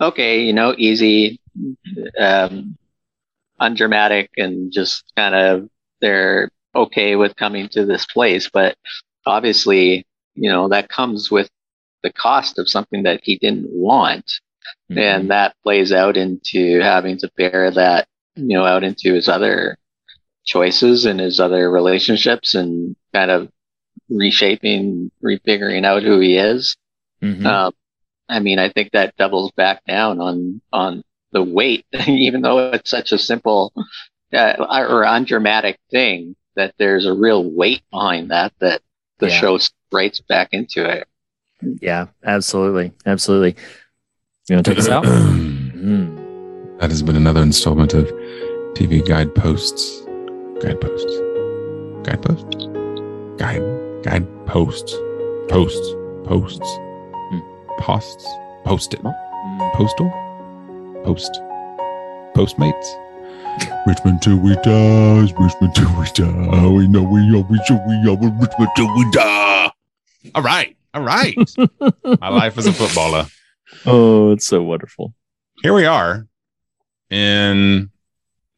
okay, you know, easy. Um, undramatic and just kind of they're okay with coming to this place but obviously you know that comes with the cost of something that he didn't want
mhm.
and that plays out into having to bear that you know out into his other choices and his other relationships and kind of reshaping refiguring out who he is
Mhm.
um, I mean, I think that doubles back down on on the weight, even though it's such a simple uh, or undramatic thing. That there's a real weight behind that that the
Yeah.
show writes back into it.
yeah, absolutely. Absolutely. You want to take us out? Mm.
That has been another installment of TV Guideposts. Guideposts. Guideposts? Guide guideposts. Posts. Posts.
Hmm.
Posts. Post it.
Mm.
Postal? Post. Postmates? Richmond till we die, Richmond till we die. We know we are, we shall we are, Richmond till we die. All right, all right. My life as a footballer.
Oh, it's so wonderful.
Here we are in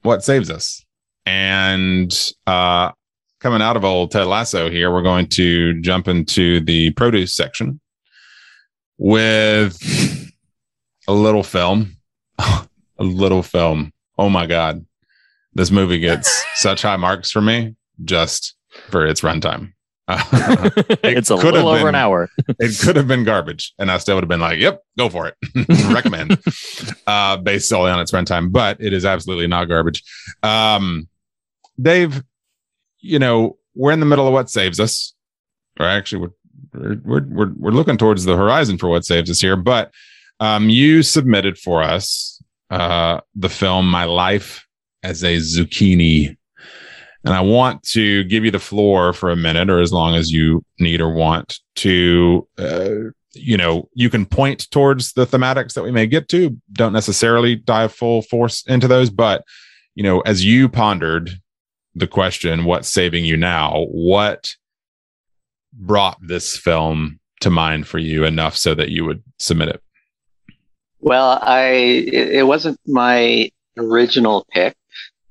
what saves us, and uh, coming out of old Ted Lasso here, we're going to jump into the produce section with a little film. a little film. Oh my God. This movie gets such high marks for me just for its runtime.
it's a
could have
little over
been-
an hour.
it could have been garbage, and I still would have been like, "Yep, go for it." Recommend, uh, based solely on its runtime, but it is absolutely not garbage. Um, Dave, you know, we're in the middle of what saves us, or actually, we're we're we're we're looking towards the horizon for what saves us here. But um, you submitted for us uh, the film "My Life as a Zucchini." And I want to give you the floor for a minute or as long as you need or want to, uh, you know, you can point towards the thematics that we may get to. Don't necessarily dive full force into those, but, you know, as you pondered the question, what's saving you now? What brought this film to mind for you enough so that you would submit it?
Well, I it, wasn't my original pick,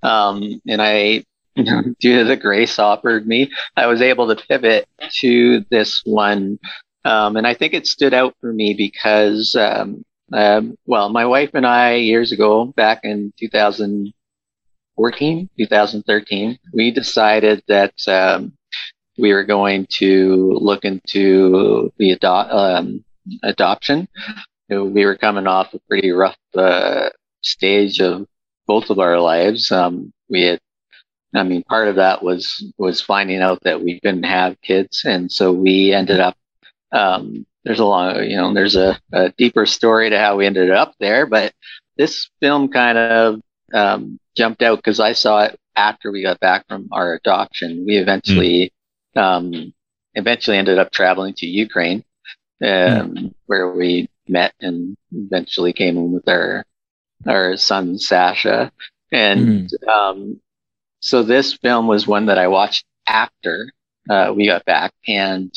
um, and I, due to the grace offered me, I was able to pivot to this one, um, and I think it stood out for me because, um, um, well, my wife and I years ago, back in 2014, 2013, we decided that um, we were going to look into the ado- um, adoption we were coming off a pretty rough uh, stage of both of our lives. Um, we had, I mean, part of that was was finding out that we couldn't have kids, and so we ended up. Um, there's a long, you know, there's a, a deeper story to how we ended up there, but this film kind of um, jumped out because I saw it after we got back from our adoption. We eventually, um, eventually ended up traveling to Ukraine, um, where we met and eventually came in with our our son Sasha. And um, so this film was one that I watched after uh, we got back, and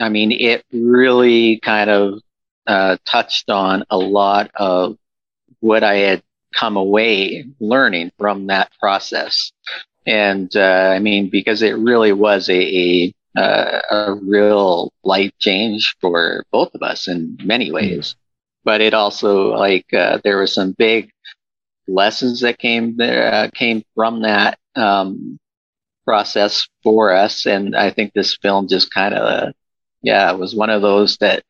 I mean, it really kind of uh, touched on a lot of what I had come away learning from that process. And uh, I mean, because it really was a, a uh, a real life change for both of us in many ways. But it also like uh, there were some big lessons that came there uh, came from that um, process for us, and I think this film just kind of yeah was one of those that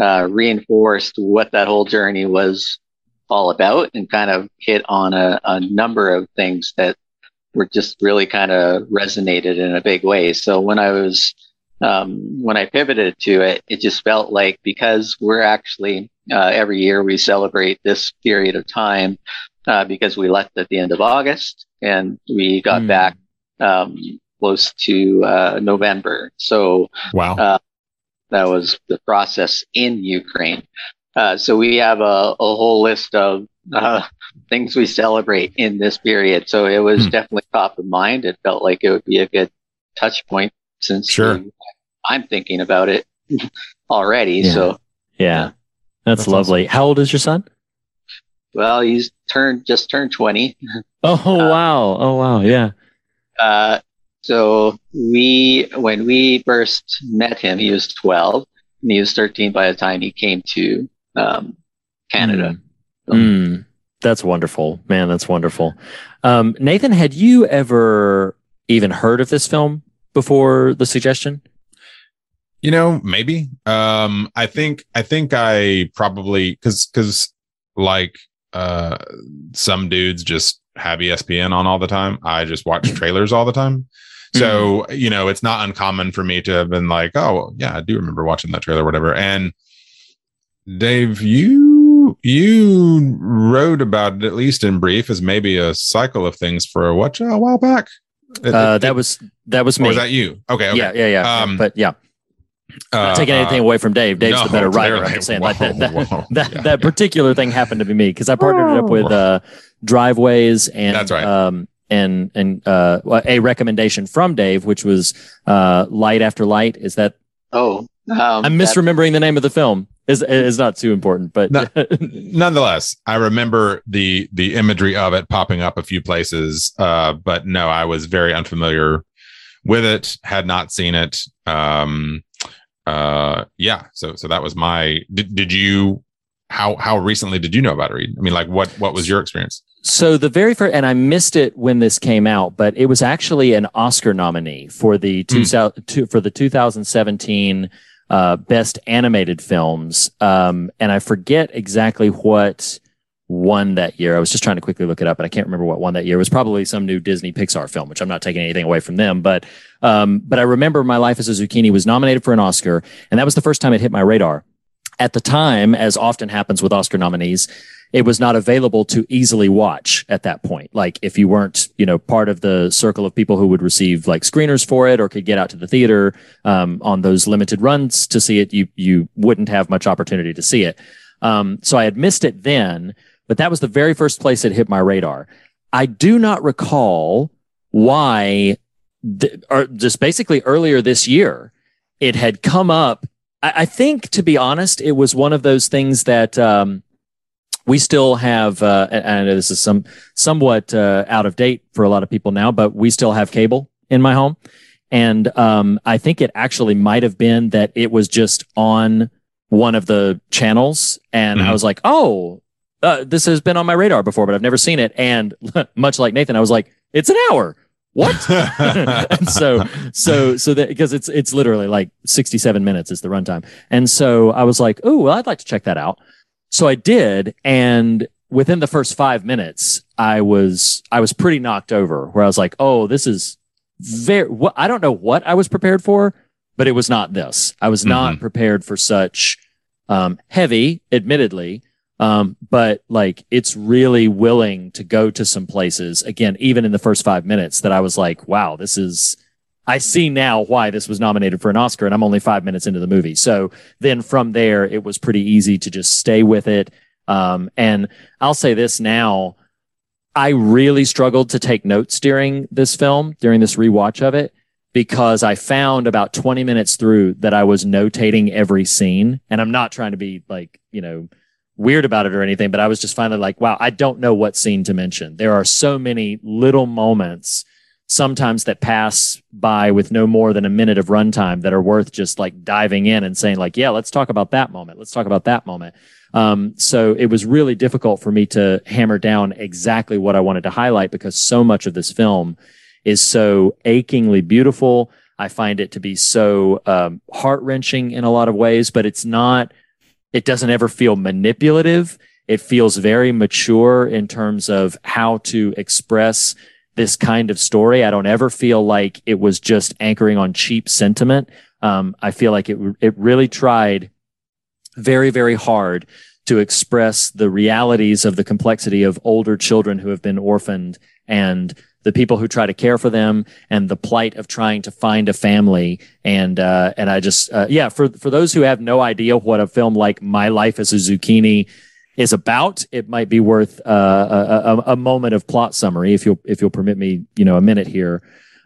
uh, reinforced what that whole journey was all about, and kind of hit on a, a number of things that were just really kind of resonated in a big way. So when I was um, when I pivoted to it, it just felt like because we're actually uh, every year we celebrate this period of time uh, because we left at the end of August and we got
Mm.
back um, close to uh, November. So
Wow.
Uh, that was the process in Ukraine. Uh, so we have a, a whole list of uh, things we celebrate in this period. So it was
Hmm.
definitely top of mind. It felt like it would be a good touch point since
Sure.
we- I'm thinking about it already.
Yeah.
So,
Yeah. That's,
That's
lovely. How old is your son?
well, he's turned just turned 20.
Oh, wow. Oh, wow. Yeah.
Uh, so we, when we first met him, he was 12 and he was 13 by the time he came to um, Canada.
Mm, that's wonderful, man. That's wonderful. Um, Nathan, had you ever even heard of this film before the suggestion?
You know, maybe. Um, I think I think I probably because because like uh some dudes just have ESPN on all the time. I just watch trailers all the time. So, you know, it's not uncommon for me to have been like, oh, yeah, I do remember watching that trailer, whatever. And Dave, you you wrote about it at least in brief as maybe a cycle of things for a what a while back. It-
Uh,
it-
that was that was
or
me.
was that you? Okay, okay.
Yeah, yeah, yeah.
Um,
but yeah, not
Uh,
taking anything
uh,
away from Dave. Dave's the better writer. I'm
clearly.
just saying like that. That,
whoa.
that,
Yeah,
that
yeah.
particular thing happened to be me because I partnered it up with uh, driveways and
That's right.
um, and and uh, a recommendation from Dave, which was uh, Light After Light. Is that
Oh, um,
I'm
that-
misremembering the name of the film? Is is not too important, but
No. Nonetheless, I remember the the imagery of it popping up a few places, uh, but no, I was very unfamiliar with it. Had not seen it. Um, uh, yeah, so so that was my. Did, did you? How how recently did you know about it? Reed? I mean, like what what was your experience?
So the very first, and I missed it when this came out, but it was actually an Oscar nominee for the two, thou- two for the 2017 uh, Best Animated Films, um, and I forget exactly what won that year. I was just trying to quickly look it up, and I can't remember what won that year. It was probably some new Disney Pixar film, which I'm not taking anything away from them, but um, but I remember My Life as a Zucchini was nominated for an Oscar, and that was the first time it hit my radar. At the time, as often happens with Oscar nominees, it was not available to easily watch at that point. Like if you weren't, you know, part of the circle of people who would receive like screeners for it or could get out to the theater um, on those limited runs to see it, you you wouldn't have much opportunity to see it. Um, so I had missed it then, but that was the very first place it hit my radar. I do not recall why, th- or just basically earlier this year, it had come up. I, I think, to be honest, it was one of those things that um, we still have. Uh, and I know this is some somewhat uh, out of date for a lot of people now, but we still have cable in my home, and um, I think it actually might have been that it was just on one of the channels, and I
Mhm.
was like, oh. Uh, this has been on my radar before, but I've never seen it. And much like Nathan, I was like, "It's an hour. What?" and so so so that because it's it's literally like 67 minutes is the runtime. And so i was like oh well i'd like to check that out. So i did and within the first five minutes i was i was pretty knocked over where i was like oh this is very what i don't know what i was prepared for but it was not this. I was not prepared for such um heavy admittedly um, but like it's really willing to go to some places again, even in the first five minutes that I was like, wow, this is, I see now why this was nominated for an Oscar and I'm only five minutes into the movie. So then from there, it was pretty easy to just stay with it. Um, and I'll say this now, I really struggled to take notes during this film, during this rewatch of it, because I found about 20 minutes through that I was notating every scene. And I'm not trying to be like, you know, weird about it or anything, but I was just finally like, wow, I don't know what scene to mention. There are so many little moments sometimes that pass by with no more than a minute of runtime that are worth just like diving in and saying like, yeah, let's talk about that moment. Let's talk about that moment. Um, so it was really difficult for me to hammer down exactly what I wanted to highlight because so much of this film is so achingly beautiful. I find it to be so um, heart wrenching in a lot of ways, but it's not it doesn't ever feel manipulative. It feels very mature in terms of how to express this kind of story. I don't ever feel like it was just anchoring on cheap sentiment. Um, I feel like it it really tried very very hard to express the realities of the complexity of older children who have been orphaned and the people who try to care for them and the plight of trying to find a family and uh, and I just uh, yeah for for those who have no idea what a film like My Life as a Zucchini is about, it might be worth uh, a, a, a moment of plot summary if you'll if you'll permit me you know a minute here.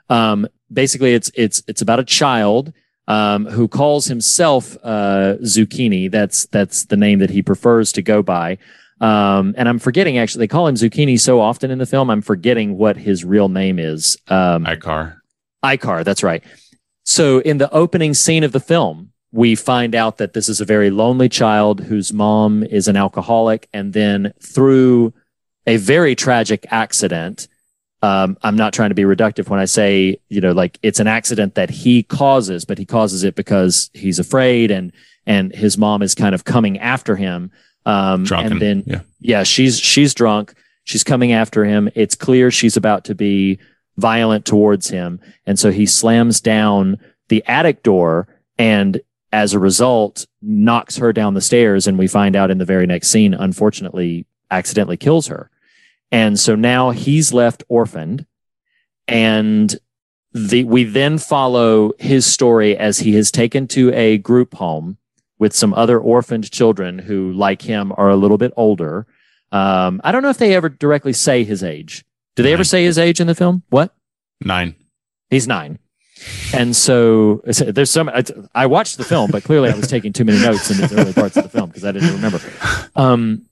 Um, basically, it's it's it's about a child um, who calls himself uh, Zucchini. That's that's the name that he prefers to go by. Um, and I'm forgetting actually, they call him Zucchini so often in the film. I'm forgetting what his real name is. Um,
Ikar.
Ikar, that's right. So in the opening scene of the film, we find out that this is a very lonely child whose mom is an alcoholic. And then through a very tragic accident, um, I'm not trying to be reductive when I say, you know, like it's an accident that he causes, but he causes it because he's afraid and, and his mom is kind of coming after him. Um,
Drunken.
and then
yeah.
yeah, she's she's drunk. She's coming after him. It's clear she's about to be violent towards him, and so he slams down the attic door, and as a result, knocks her down the stairs. And we find out in the very next scene, unfortunately, accidentally kills her. And so now he's left orphaned, and the we then follow his story as he is taken to a group home with some other orphaned children who, like him, are a little bit older. Um, I don't know if they ever directly say his age. Do they ever say his age in the film? What?
Nine.
He's nine. And so there's some. I, I watched the film, but clearly I was taking too many notes in the early parts of the film because I didn't remember. Um,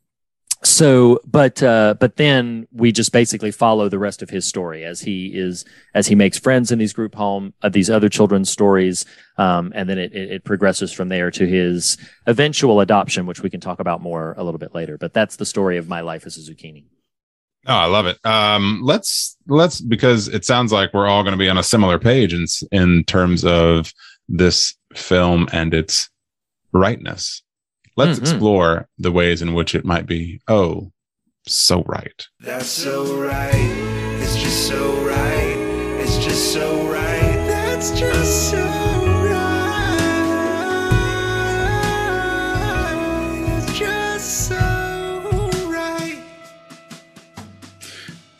so, but uh, but then we just basically follow the rest of his story as he is as he makes friends in these group home uh, these other children's stories, um, and then it, it, it progresses from there to his eventual adoption, which we can talk about more a little bit later. But that's the story of my life as a zucchini.
Oh, I love it. Um, let's let's because it sounds like we're all going to be on a similar page in in terms of this film and its rightness. Let's
Mhm.
explore the ways in which it might be. Oh, so right.
That's so right. It's just so right. It's just so right. That's just so right. It's just so right.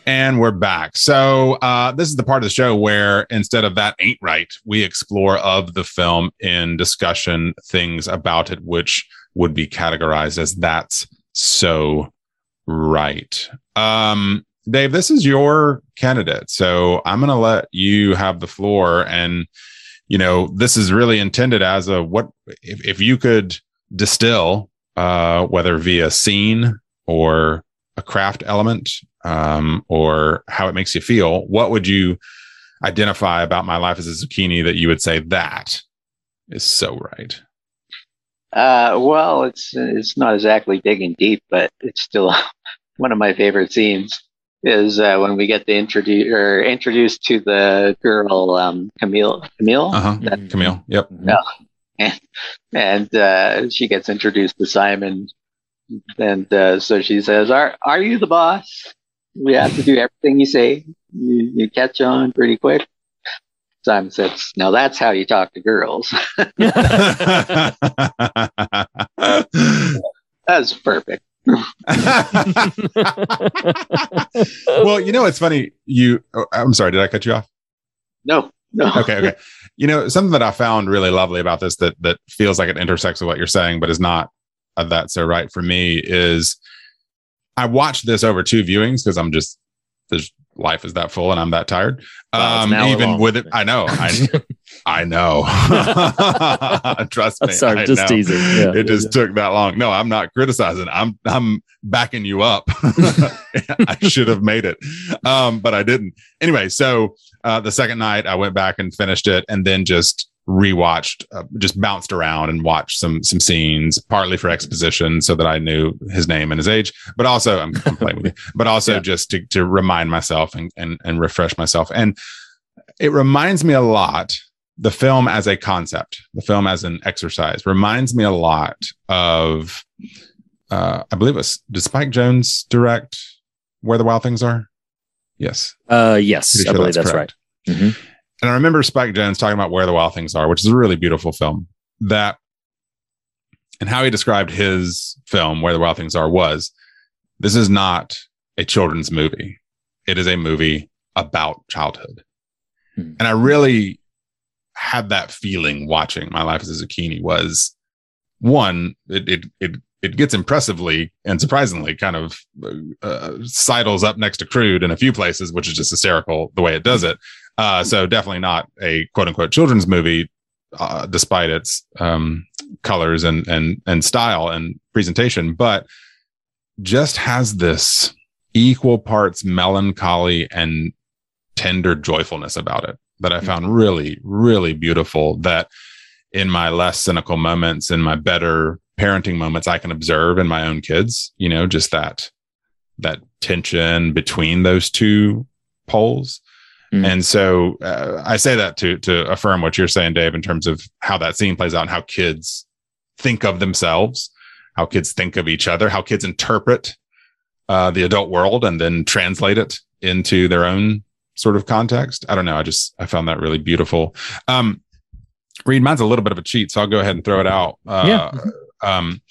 And we're back. So uh, this is the part of the show where instead of that ain't right, we explore of the film in discussion things about it which would be categorized as that's so right. Um, Dave, this is your candidate, so I'm going to let you have the floor. And you know, this is really intended as a what if if you could distill, uh, whether via scene or a craft element um, or how it makes you feel, what would you identify about my life as a zucchini that you would say that is so right?
Uh, well, it's it's not exactly digging deep, but it's still one of my favorite scenes. Is uh, when we get the introduce or introduced to the girl um, Camille. Camille,
Uh huh.
Mhm.
Camille. Yep.
yeah and uh, she gets introduced to Simon, and uh, so she says, "Are are you the boss? We have to do everything you say. You, you catch on pretty quick." Simon says, "Now that's how you talk to girls." That's perfect.
well, you know, it's funny. You, oh, I'm sorry, did I cut you off?
No, no.
okay okay you know something that i found really lovely about this that that feels like it intersects with what you're saying but is not uh, that so right for me is i watched this over two viewings because i'm just there's life is that full and i'm that tired.
Wow,
um even with it i know i i know. Trust me
Sorry,
I
just
know.
teasing. Yeah.
it just took that long. No i'm not criticizing. I'm i'm backing you up. I should have made it um but i didn't. Anyway so uh the second night i went back and finished it and then just rewatched uh, just bounced around and watched some some scenes partly for exposition so that i knew his name and his age but also i'm, I'm playing with you but also
Yeah.
just to, to remind myself and, and and refresh myself and it reminds me a lot the film as a concept the film as an exercise reminds me a lot of uh i believe it was did Spike Jonze direct where the wild things are yes
Uh, yes, I believe that's,
correct.
right. Mhm.
And I remember Spike Jonze talking about where the wild things are, which is a really beautiful film. That and how he described his film, Where the Wild Things Are, was this is not a children's movie. It is a movie about childhood.
Hmm.
And I really had that feeling watching My Life as a Zucchini was one, it it it it gets impressively and surprisingly kind of uh, sidles up next to crude in a few places, which is just hysterical the way it does it. Uh, so definitely not a quote unquote children's movie, uh, despite its um, colors and and and style and presentation, but just has this equal parts melancholy and tender joyfulness about it that I found really really beautiful. That in my less cynical moments, in my better parenting moments, I can observe in my own kids. You know, just that that tension between those two poles.
Mm.
And so uh, I say that to to affirm what you're saying, Dave, in terms of how that scene plays out and how kids think of themselves, how kids think of each other, how kids interpret uh, the adult world and then translate it into their own sort of context. I don't know. I just I found that really beautiful. Um, Reed, mine's a little bit of a cheat, so I'll go ahead and throw it out. Uh,
Yeah.
Um,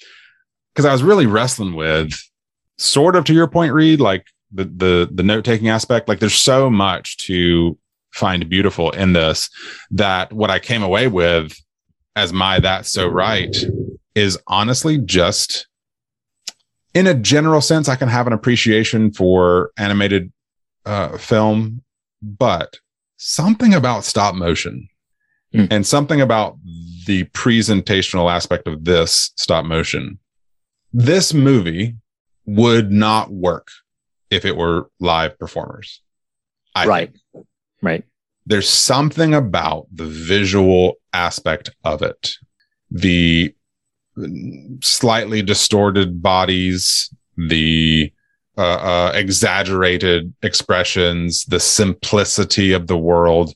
because I was really wrestling with sort of to your point, Reed, like the the the note taking aspect. Like there's so much to find beautiful in this that what I came away with as my that's so right is honestly just in a general sense, I can have an appreciation for animated uh, film, but something about stop motion
Hmm.
and something about the presentational aspect of this stop motion. This movie would not work if it were live performers. I
right.
think.
Right.
There's something about the visual aspect of it. The slightly distorted bodies, the uh, uh, exaggerated expressions, the simplicity of the world.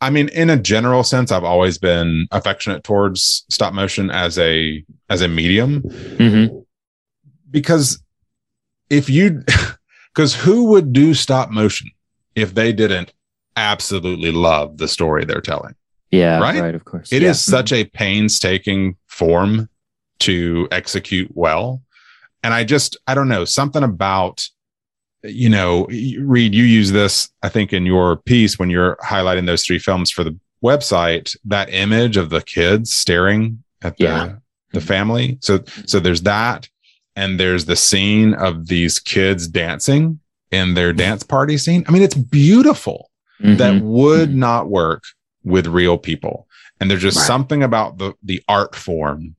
I mean, in a general sense, I've always been affectionate towards stop motion as a as a medium
Mm-hmm.
because if you because who would do stop motion if they didn't absolutely love the story they're telling?
Yeah.
Right?
Right. Of course.
It is
yeah.
such a painstaking form to execute well. And I just, I don't know, something about, you know, Reed, you use this, I think, in your piece when you're highlighting those three films for the website, that image of the kids staring at the,
Yeah.
the mm-hmm. family. So, so there's that. And there's the scene of these kids dancing in their dance party scene. I mean, it's beautiful
Mhm.
that would
Mhm.
not work with real people. And there's just
Right.
something about the the art form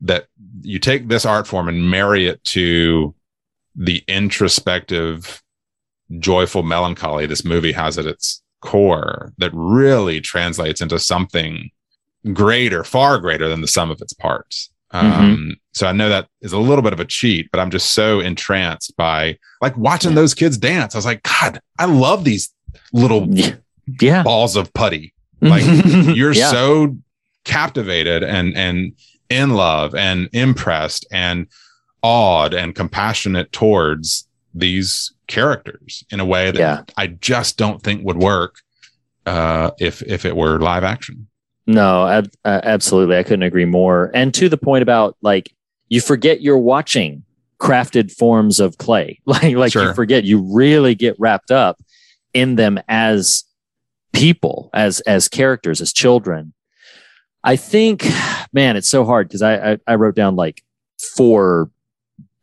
that you take this art form and marry it to the introspective, joyful melancholy this movie has at its core that really translates into something greater, far greater than the sum of its parts. Um, so I know that is a little bit of a cheat, but I'm just so entranced by like watching
Yeah.
those kids dance. I was like, God, I love these little
Yeah. Yeah.
balls of putty. Like you're
Yeah.
so captivated and and in love and impressed and awed and compassionate towards these characters in a way that
Yeah.
I just don't think would work uh, if if it were live action.
No, ab- uh, absolutely. I couldn't agree more. And to the point about like you forget you're watching crafted forms of clay. Like like
Sure.
you forget you really get wrapped up in them as people, as as characters, as children. I think, man, it's so hard because I, I I wrote down like four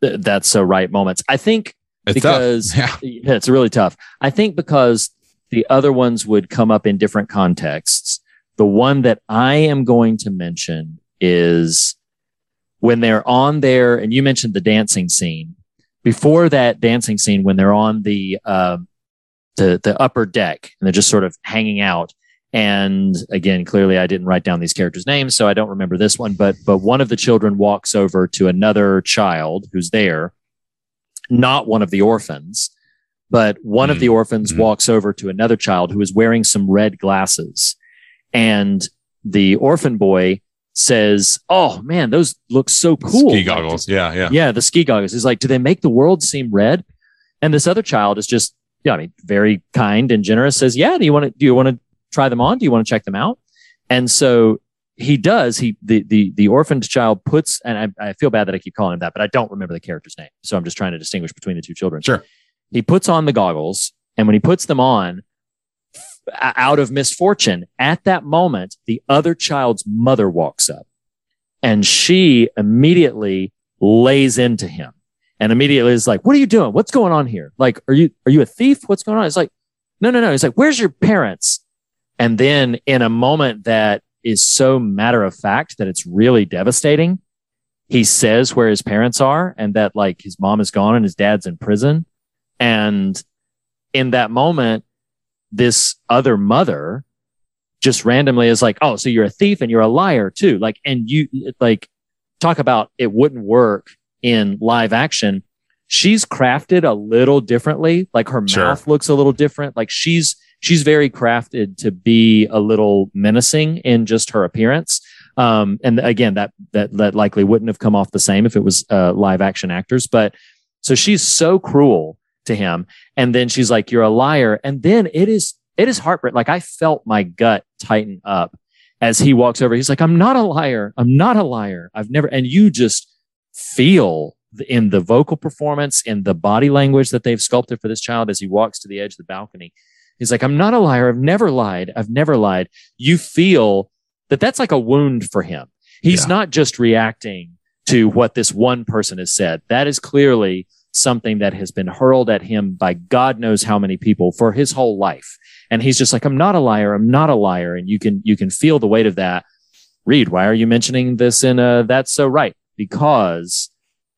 th- that's so right moments. I think
It's
because.
Yeah.
yeah, it's really tough. I think because the other ones would come up in different contexts. The one that I am going to mention is when they're on there, and you mentioned the dancing scene. Before that dancing scene, when they're on the um, the the upper deck and they're just sort of hanging out. And again, clearly, I didn't write down these characters' names, so I don't remember this one. But but one of the children walks over to another child who's there, not one of the orphans, but one of the orphans
Mhm.
walks over to another child who is wearing some red glasses. And the orphan boy says, Oh man, those look so cool.
Ski
Like,
goggles. Yeah, yeah.
yeah, the ski goggles. He's like, Do they make the world seem red? And this other child is just, yeah, I mean, very kind and generous, says, Yeah, do you want to do you want to try them on? Do you want to check them out? And so he does. He the the the orphaned child puts, and I, I feel bad that I keep calling him that, but I don't remember the character's name. So I'm just trying to distinguish between the two children.
Sure.
He puts on the goggles, and when he puts them on, out of misfortune, at that moment, the other child's mother walks up, and she immediately lays into him, and immediately is like, "What are you doing? What's going on here? Like, are you are you a thief? What's going on?" It's like, "No, no, no." He's like, "Where's your parents?" And then in a moment that is so matter of fact that it's really devastating, he says where his parents are and that like his mom is gone and his dad's in prison. And in that moment, this other mother just randomly is like, Oh, so you're a thief and you're a liar too. Like, and you like talk about it wouldn't work in live action. She's crafted a little differently. Like her
Sure.
mouth looks a little different. Like she's, she's very crafted to be a little menacing in just her appearance. Um, and again, that, that, that likely wouldn't have come off the same if it was, uh, live action actors, but so she's so cruel to him. And then she's like, you're a liar. And then it is, it is heartbreaking. Like I felt my gut tighten up as he walks over. He's like, I'm not a liar. I'm not a liar. I've never, and you just feel in the vocal performance, in the body language that they've sculpted for this child as he walks to the edge of the balcony. He's like, I'm not a liar. I've never lied. I've never lied. You feel that that's like a wound for him. He's
Yeah.
not just reacting to what this one person has said. That is clearly something that has been hurled at him by God knows how many people for his whole life. And he's just like, I'm not a liar. I'm not a liar. And you can, you can feel the weight of that. Reed, why are you mentioning this in a, that's so right? Because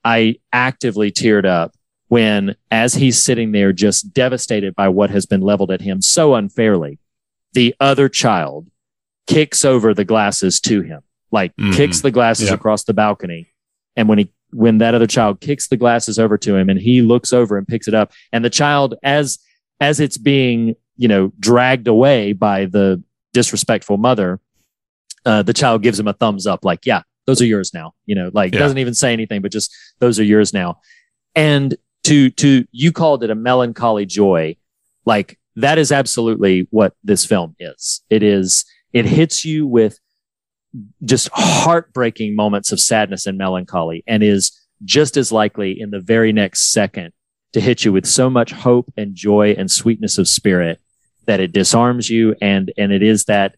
I actively teared up when, as he's sitting there just devastated by what has been leveled at him so unfairly, the other child kicks over the glasses to him, like
Mhm.
kicks the glasses
Yep.
across the balcony. And when he, when that other child kicks the glasses over to him and he looks over and picks it up and the child, as, as it's being, you know, dragged away by the disrespectful mother, uh, the child gives him a thumbs up, like, yeah, those are yours now. You know, like
Yeah.
doesn't even say anything, but just those are yours now. And to to you called it a melancholy joy, like that is absolutely what this film is. It is it hits you with just heartbreaking moments of sadness and melancholy, and is just as likely in the very next second to hit you with so much hope and joy and sweetness of spirit that it disarms you. And and it is that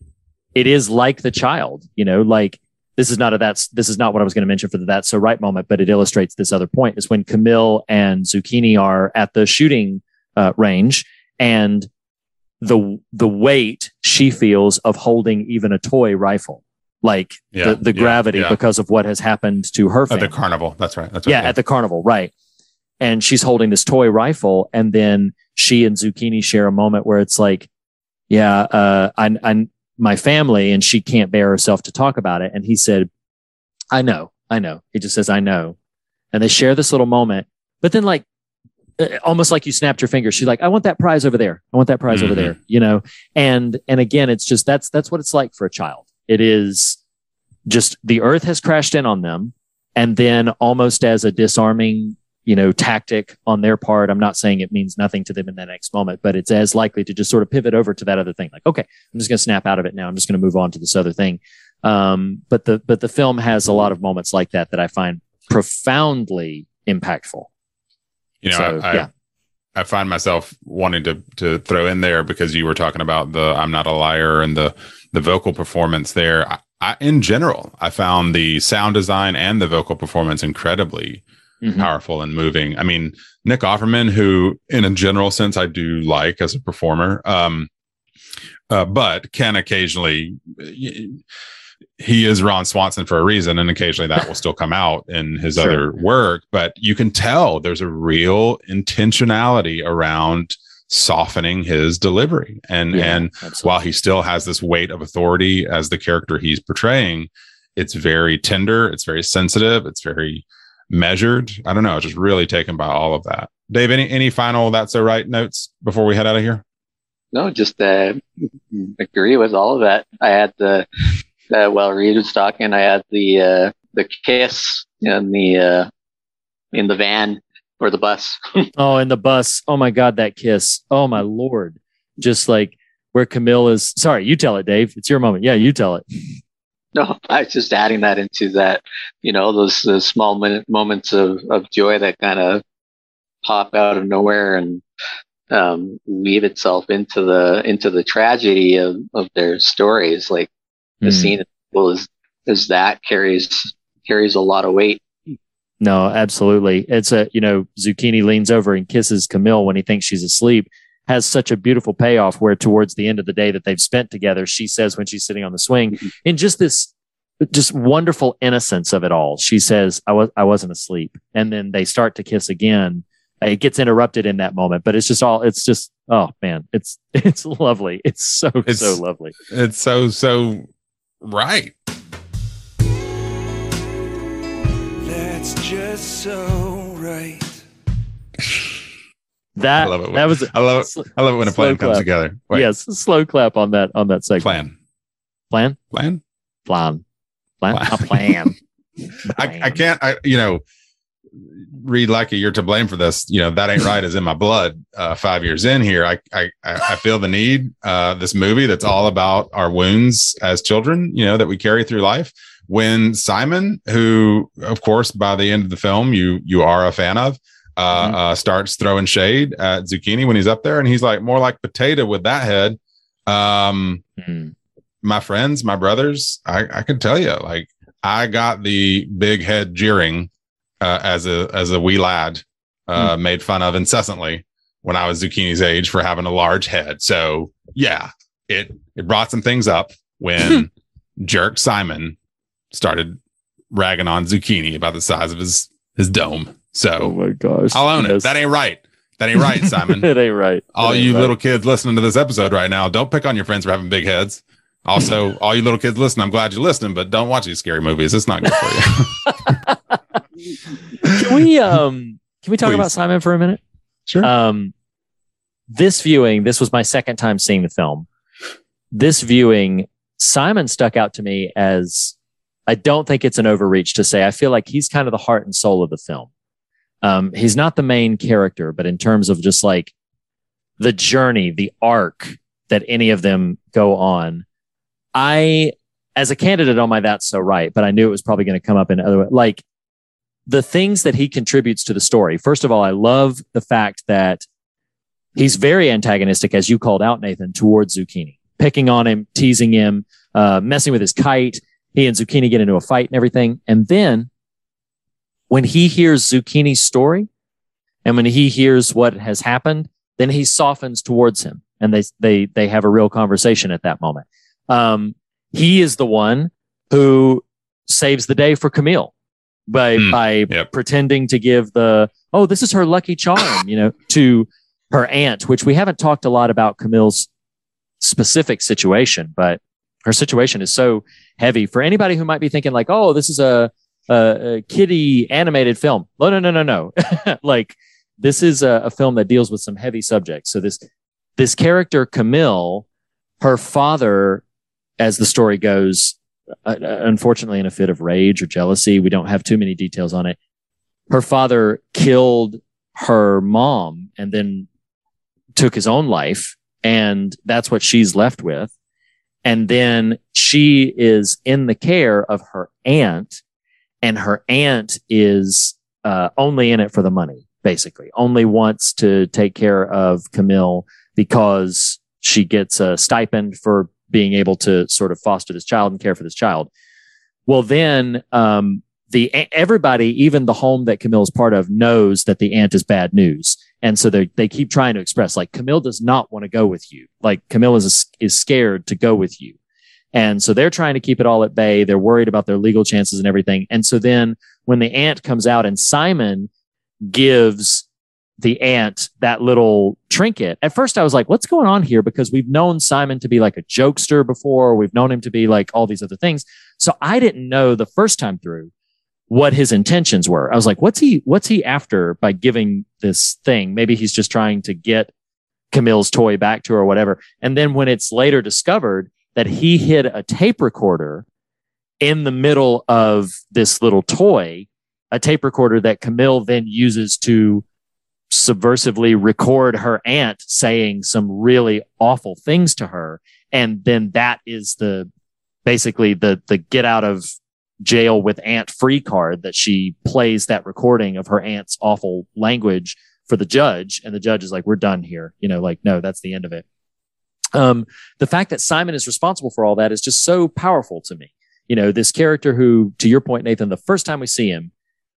it is like the child you know like this is not a that's this is not what I was going to mention for the that's so right moment, but it illustrates this other point is when Camille and Zucchini are at the shooting uh, range and the the weight she feels of holding even a toy rifle, like
Yeah,
the, the
yeah,
gravity
yeah.
because of what has happened to her
At the carnival. That's right. That's right.
yeah, at the carnival, right. And she's holding this toy rifle, and then she and Zucchini share a moment where it's like, yeah, uh, I, I, my family, and she can't bear herself to talk about it. And he said, I know, I know. He just says, I know. And they share this little moment, but then like, uh, almost like you snapped your fingers. She's like, I want that prize over there. I want that prize over
Mhm.
there, you know? And, and again, it's just, that's, that's what it's like for a child. It is just the earth has crashed in on them. And then almost as a disarming, you know, tactic on their part, I'm not saying it means nothing to them in that next moment, but it's as likely to just sort of pivot over to that other thing. Like, okay, I'm just going to snap out of it now. I'm just going to move on to this other thing. Um, but the, but the film has a lot of moments like that that I find profoundly impactful.
You know,
So,
I,
yeah.
I find myself wanting to to throw in there because you were talking about the "I'm not a liar" and the the vocal performance there. I, I, in general, I found the sound design and the vocal performance incredibly
Mhm.
powerful and moving. I mean, Nick Offerman, who in a general sense I do like as a performer, um, uh, but can occasionally he is Ron Swanson for a reason, and occasionally that will still come out in his
Sure.
other work. But you can tell there's a real intentionality around softening his delivery, and
Yeah,
and
absolutely.
while he still has this weight of authority as the character he's portraying, it's very tender, it's very sensitive, it's very measured. I don't know, I was just really taken by all of that. Dave, any any final that's so right notes before we head out of here?
No, just uh, agree with all of that. I had the uh, while Reed was talking, I had the uh, the kiss in the uh, in the van or the bus.
Oh, in the bus. Oh my God, that kiss. Oh my Lord. Just like where Camille is. Sorry, you tell it, Dave. It's your moment. Yeah, you tell it.
No, I was just adding that into that. You know, those, those small minute moments of of joy that kind of pop out of nowhere and um, weave itself into the into the tragedy of, of their stories. Like the
Mm.
scene is is that carries carries a lot of weight.
No, absolutely. It's a, you know, Zucchini leans over and kisses Camille when he thinks she's asleep. Has such a beautiful payoff where towards the end of the day that they've spent together, she says when she's sitting on the swing, in just this just wonderful innocence of it all, she says, I was I wasn't asleep. And then they start to kiss again. It gets interrupted in that moment, but it's just all it's just oh man, it's it's lovely. It's so
It's-
so lovely.
It's so so right.
That's just so right.
That
I love it. When,
that was
I love it. I love it when a
slow
plan comes together. Wait,
yes, slow clap on that on that segment.
plan,
Plan?
plan.
Plan. Plan.
Plan.
A plan.
I, I can't. I you know, Reed like you're to blame for this. You know that ain't right is in my blood. Uh, five years in here, I I I feel the need. Uh, this movie that's all about our wounds as children. You know that we carry through life. When Simon, who of course by the end of the film you you are a fan of. Uh,
Mhm.
uh, starts throwing shade at Zucchini when he's up there, and he's like more like potato with that head. Um,
Mm.
my friends, my brothers, I, I can tell you, like, I got the big head jeering uh, as a as a wee lad, uh, made fun of incessantly when I was Zucchini's age for having a large head. So yeah, it it brought some things up when Jerk Simon started ragging on Zucchini about the size of his his dome. So
Oh my gosh.
I'll own it. That ain't right. That ain't right, Simon.
it ain't right.
all
ain't
you
right.
little kids listening to this episode right now, don't pick on your friends for having big heads. Also, all you little kids listening, I'm glad you're listening, but don't watch these scary movies. It's not good for you.
Can we um can we talk
Please.
about Simon for a minute?
Sure.
Um this viewing, this was my second time seeing the film. This viewing, Simon stuck out to me as I don't think it's an overreach to say I feel like he's kind of the heart and soul of the film. Um, he's not the main character, but in terms of just like the journey, the arc that any of them go on, I, as a candidate on my That's So Right, but I knew it was probably going to come up in other, like the things that he contributes to the story. First of all, I love the fact that he's very antagonistic, as you called out, Nathan, towards Zucchini, picking on him, teasing him, uh, messing with his kite. He and Zucchini get into a fight and everything. And then when he hears Zucchini's story and when he hears what has happened, then he softens towards him and they, they, they have a real conversation at that moment. Um, he is the one who saves the day for Camille by,
Hmm,
by
yep.
pretending to give the, oh, this is her lucky charm, you know, to her aunt, which we haven't talked a lot about Camille's specific situation, but her situation is so heavy for anybody who might be thinking like, oh, this is a, a, a kiddie animated film. No, no, no, no, no. like this is a, a film that deals with some heavy subjects. So this, this character Camille, her father, as the story goes, uh, unfortunately in a fit of rage or jealousy, we don't have too many details on it. Her father killed her mom and then took his own life. And that's what she's left with. And then she is in the care of her aunt and her aunt is uh, only in it for the money, basically, only wants to take care of Camille because she gets a stipend for being able to sort of foster this child and care for this child. Well, then um, the everybody, even the home that Camille is part of, knows that the aunt is bad news, and so they they keep trying to express like Camille does not want to go with you. Like Camille is is scared to go with you, and so they're trying to keep it all at bay. They're worried about their legal chances and everything. And so then when the aunt comes out and Simon gives the aunt that little trinket. At first I was like, what's going on here? Because we've known Simon to be like a jokester before. We've known him to be like all these other things. So I didn't know the first time through what his intentions were. I was like, what's he, what's he after by giving this thing? Maybe he's just trying to get Camille's toy back to her or whatever. And then when it's later discovered that he hid a tape recorder in the middle of this little toy, a tape recorder that Camille then uses to subversively record her aunt saying some really awful things to her. And then that is the basically the the get out of jail with aunt free card that she plays that recording of her aunt's awful language for the judge. And the judge is like, we're done here. You know, like, no, that's the end of it. Um, the fact that Simon is responsible for all that is just so powerful to me. You know, this character who, to your point, Nathan, the first time we see him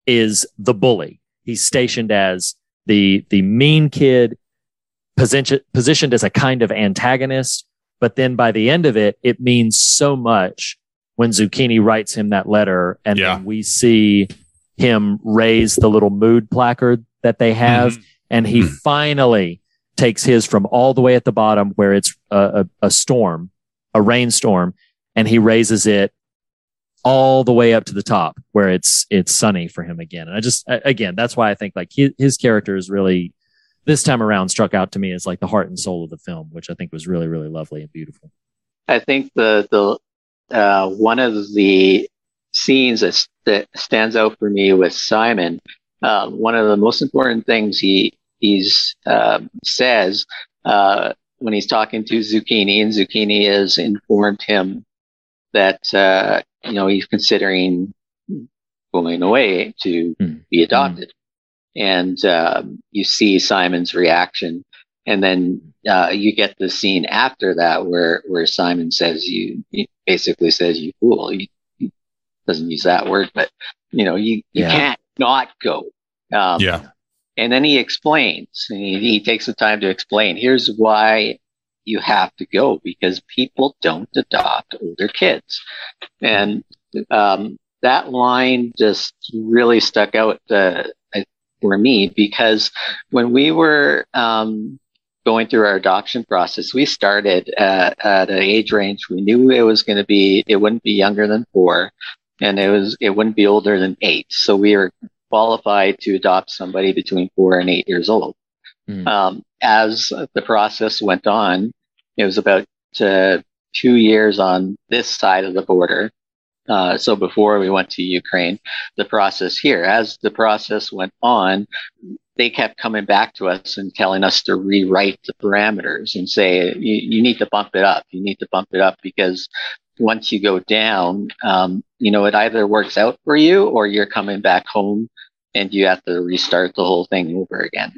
is the bully. He's stationed as the the mean kid, position, positioned as a kind of antagonist. But then by the end of it, it means so much when Zucchini writes him that letter, and
Yeah.
then we see him raise the little mood placard that they have, and he
Mhm.
finally takes his from all the way at the bottom where it's a, a, a storm, a rainstorm, and he raises it all the way up to the top where it's it's sunny for him again. And I just again, that's why I think like his, his character is really this time around struck out to me as like the heart and soul of the film, which I think was really really lovely and beautiful.
I think the the uh, one of the scenes that, that stands out for me with Simon, uh, one of the most important things he he's uh, says when he's talking to Zucchini, and Zucchini has informed him that uh, you know he's considering going away to
Mm.
be adopted, and um, you see Simon's reaction and then uh, you get the scene after that where where Simon says you he basically says you fool you, you doesn't use that word, but you know, you, you
Yeah.
can't not go. Um,
yeah.
and then he explains, and he, he takes the time to explain, here's why you have to go because people don't adopt older kids. And, um, that line just really stuck out, uh, for me because when we were, um, going through our adoption process, we started at, at an age range. We knew it was going to be, it wouldn't be younger than four and it was, it wouldn't be older than eight. So we were qualified to adopt somebody between four and eight years old.
Hmm.
Um, as the process went on, it was about uh, two years on this side of the border. Uh, so before we went to Ukraine, the process here, as the process went on, they kept coming back to us and telling us to rewrite the parameters and say, you, you need to bump it up. You need to bump it up because once you go down, um, you know, it either works out for you or you're coming back home and you have to restart the whole thing over again.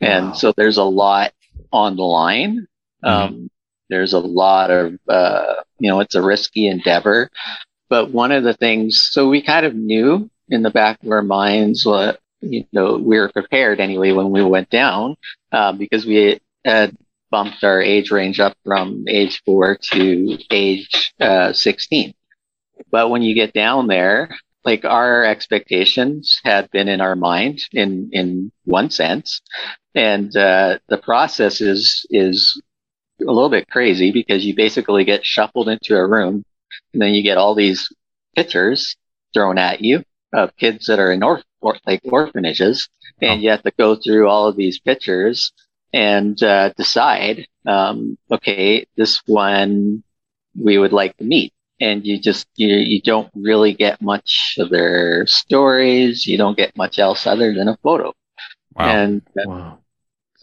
And so there's a lot on the line. Um, there's a lot of, uh, you know, it's a risky endeavor. But one of the things, so we kind of knew in the back of our minds what, you know, we were prepared anyway when we went down, uh, because we had bumped our age range up from age four to age, uh, 16. But when you get down there, like our expectations had been in our mind in, in one sense. And, uh, the process is, is a little bit crazy because you basically get shuffled into a room and then you get all these pictures thrown at you of kids that are in or, or like orphanages. And you have to go through all of these pictures and uh, decide um, okay this one we would like to meet. And you just you, you don't really get much of their stories. You don't get much else other than a photo.
Wow.
and uh,
Wow.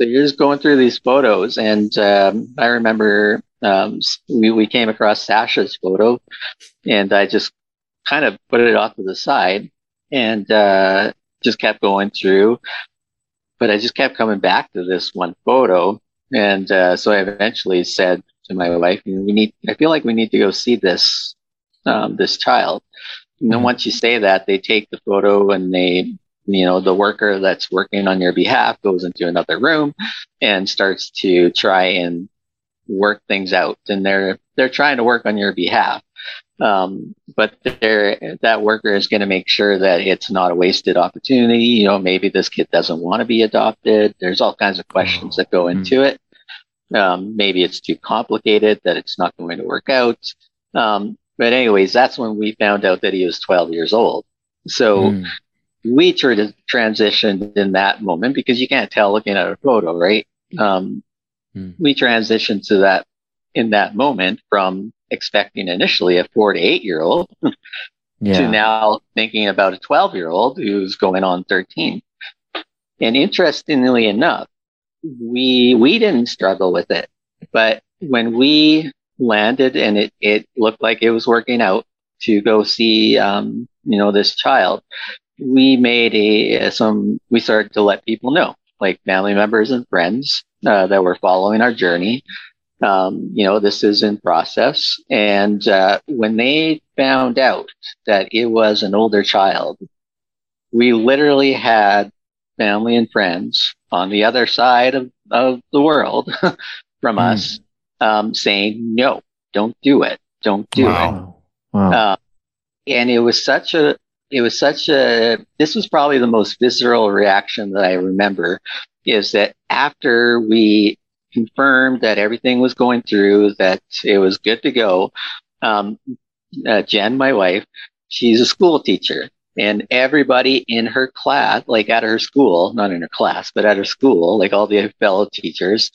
So you're just going through these photos, and um, I remember um, we we came across Sasha's photo, and I just kind of put it off to the side and uh, just kept going through. But I just kept coming back to this one photo, and uh, so I eventually said to my wife, "You "We need. I feel like we need to go see this um, this child." And then
Mhm.
once you say that, they take the photo and they you know, the worker that's working on your behalf goes into another room and starts to try and work things out. And they're, they're trying to work on your behalf. Um, but they're, that worker is going to make sure that it's not a wasted opportunity. You know, maybe this kid doesn't want to be adopted. There's all kinds of questions that go into it. Um, maybe it's too complicated that it's not going to work out. Um, but anyways, that's when we found out that he was 12 years old. So,
Mm.
We sort of transitioned in that moment because you can't tell looking at a photo, right? Um,
Hmm.
We transitioned to that in that moment from expecting initially a four to eight year old to now thinking about a 12 year old who's going on 13. And interestingly enough, we, we didn't struggle with it, but when we landed and it, it looked like it was working out to go see, um, you know, this child, we made a, some, we started to let people know, like family members and friends, uh, that were following our journey. Um, you know, this is in process. And, uh, when they found out that it was an older child, we literally had family and friends on the other side of, of the world from
Hmm.
us, um, saying, no, don't do it. Don't do it.
Wow. Wow.
Uh, and it was such a, it was such a, this was probably the most visceral reaction that I remember is that after we confirmed that everything was going through, that it was good to go, um, uh, Jen, my wife, she's a school teacher and everybody in her class, like at her school, not in her class, but at her school, like all the fellow teachers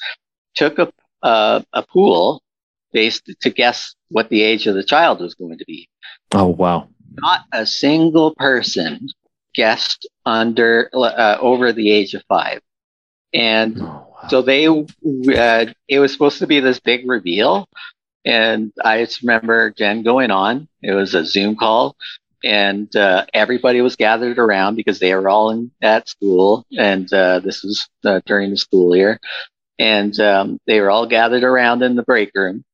took a, a pool based to guess what the age of the child was going to be
oh wow.
Not a single person guessed under uh, over the age of five. And
Oh, wow.
so they uh, it was supposed to be this big reveal. And i just remember jen going on. It was a zoom call. And uh, everybody was gathered around because they were all in at school. And uh, this was uh, during the school year. And um, they were all gathered around in the break room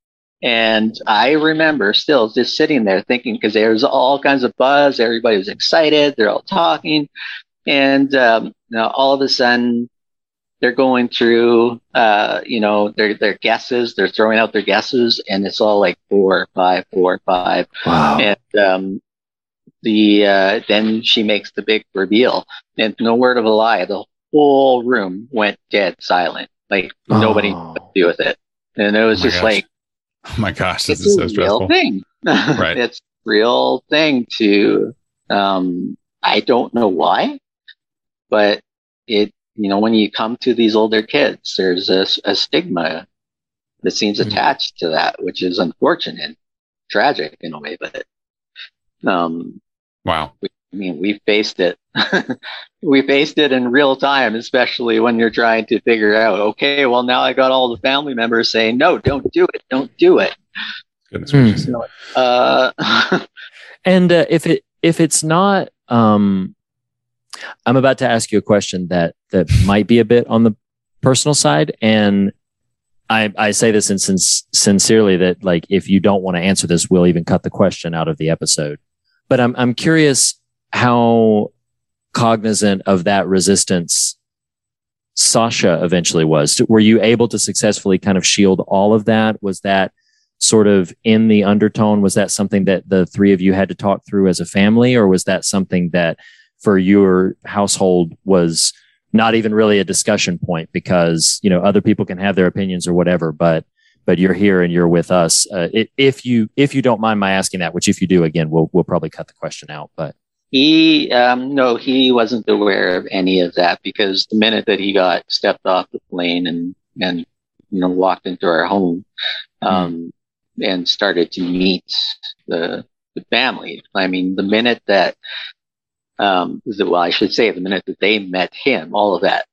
And I remember still just sitting there thinking, because there was all kinds of buzz, everybody was excited, they're all talking. And um, now all of a sudden, they're going through, uh, you know, their their guesses. They're throwing out their guesses, and it's all like four, five, four, five.
Wow.
And um, the uh, then she makes the big reveal, and no word of a lie, the whole room went dead silent. Like nobody
Oh.
knew what to do with it, and it was
Oh
just
gosh.
like
Oh my gosh, this
it's
is
a
so
real
stressful.
thing.
Right.
it's a real thing to. Um, I don't know why, but it you know when you come to these older kids, there's a, a stigma that seems
Mhm.
attached to that, which is unfortunate, tragic in a way. But um,
Wow.
I mean, we faced it. we faced it in real time, especially when you're trying to figure out, okay, well, now I got all the family members saying, no, don't do it. Don't do it.
Goodness gracious.
Uh,
And uh, if it if it's not, um, I'm about to ask you a question that that might be a bit on the personal side, and I I say this in sin- sincerely that like if you don't want to answer this, we'll even cut the question out of the episode. But I'm I'm curious how cognizant of that resistance Sasha eventually was. Were you able to successfully kind of shield all of that? Was that sort of in the undertone? Was that something that the three of you had to talk through as a family, or was that something that for your household was not even really a discussion point because you know other people can have their opinions or whatever, but but you're here and you're with us. Uh, if you if you don't mind my asking that, which if you do, again, we'll we'll probably cut the question out. But
he, um, no, he wasn't aware of any of that because the minute that he got stepped off the plane and, and, you know, walked into our home, um, and started to meet the, the family. I mean, the minute that, um, the, well, I should say the minute that they met him, all of that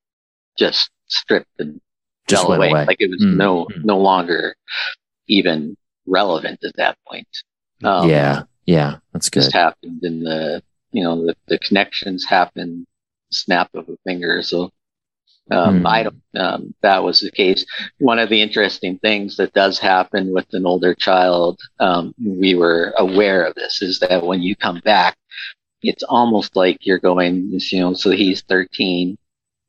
just stripped and
Just
fell away.
away.
Like it was
Mm,
no,
mm.
no longer even relevant at that point. Um,
yeah, yeah, that's good.
just happened and the you know the, the connections happen snap of a finger. So um,
Hmm.
i don't um, that was the case. One of the interesting things that does happen with an older child um, we were aware of this is that when you come back it's almost like you're going you know so he's 13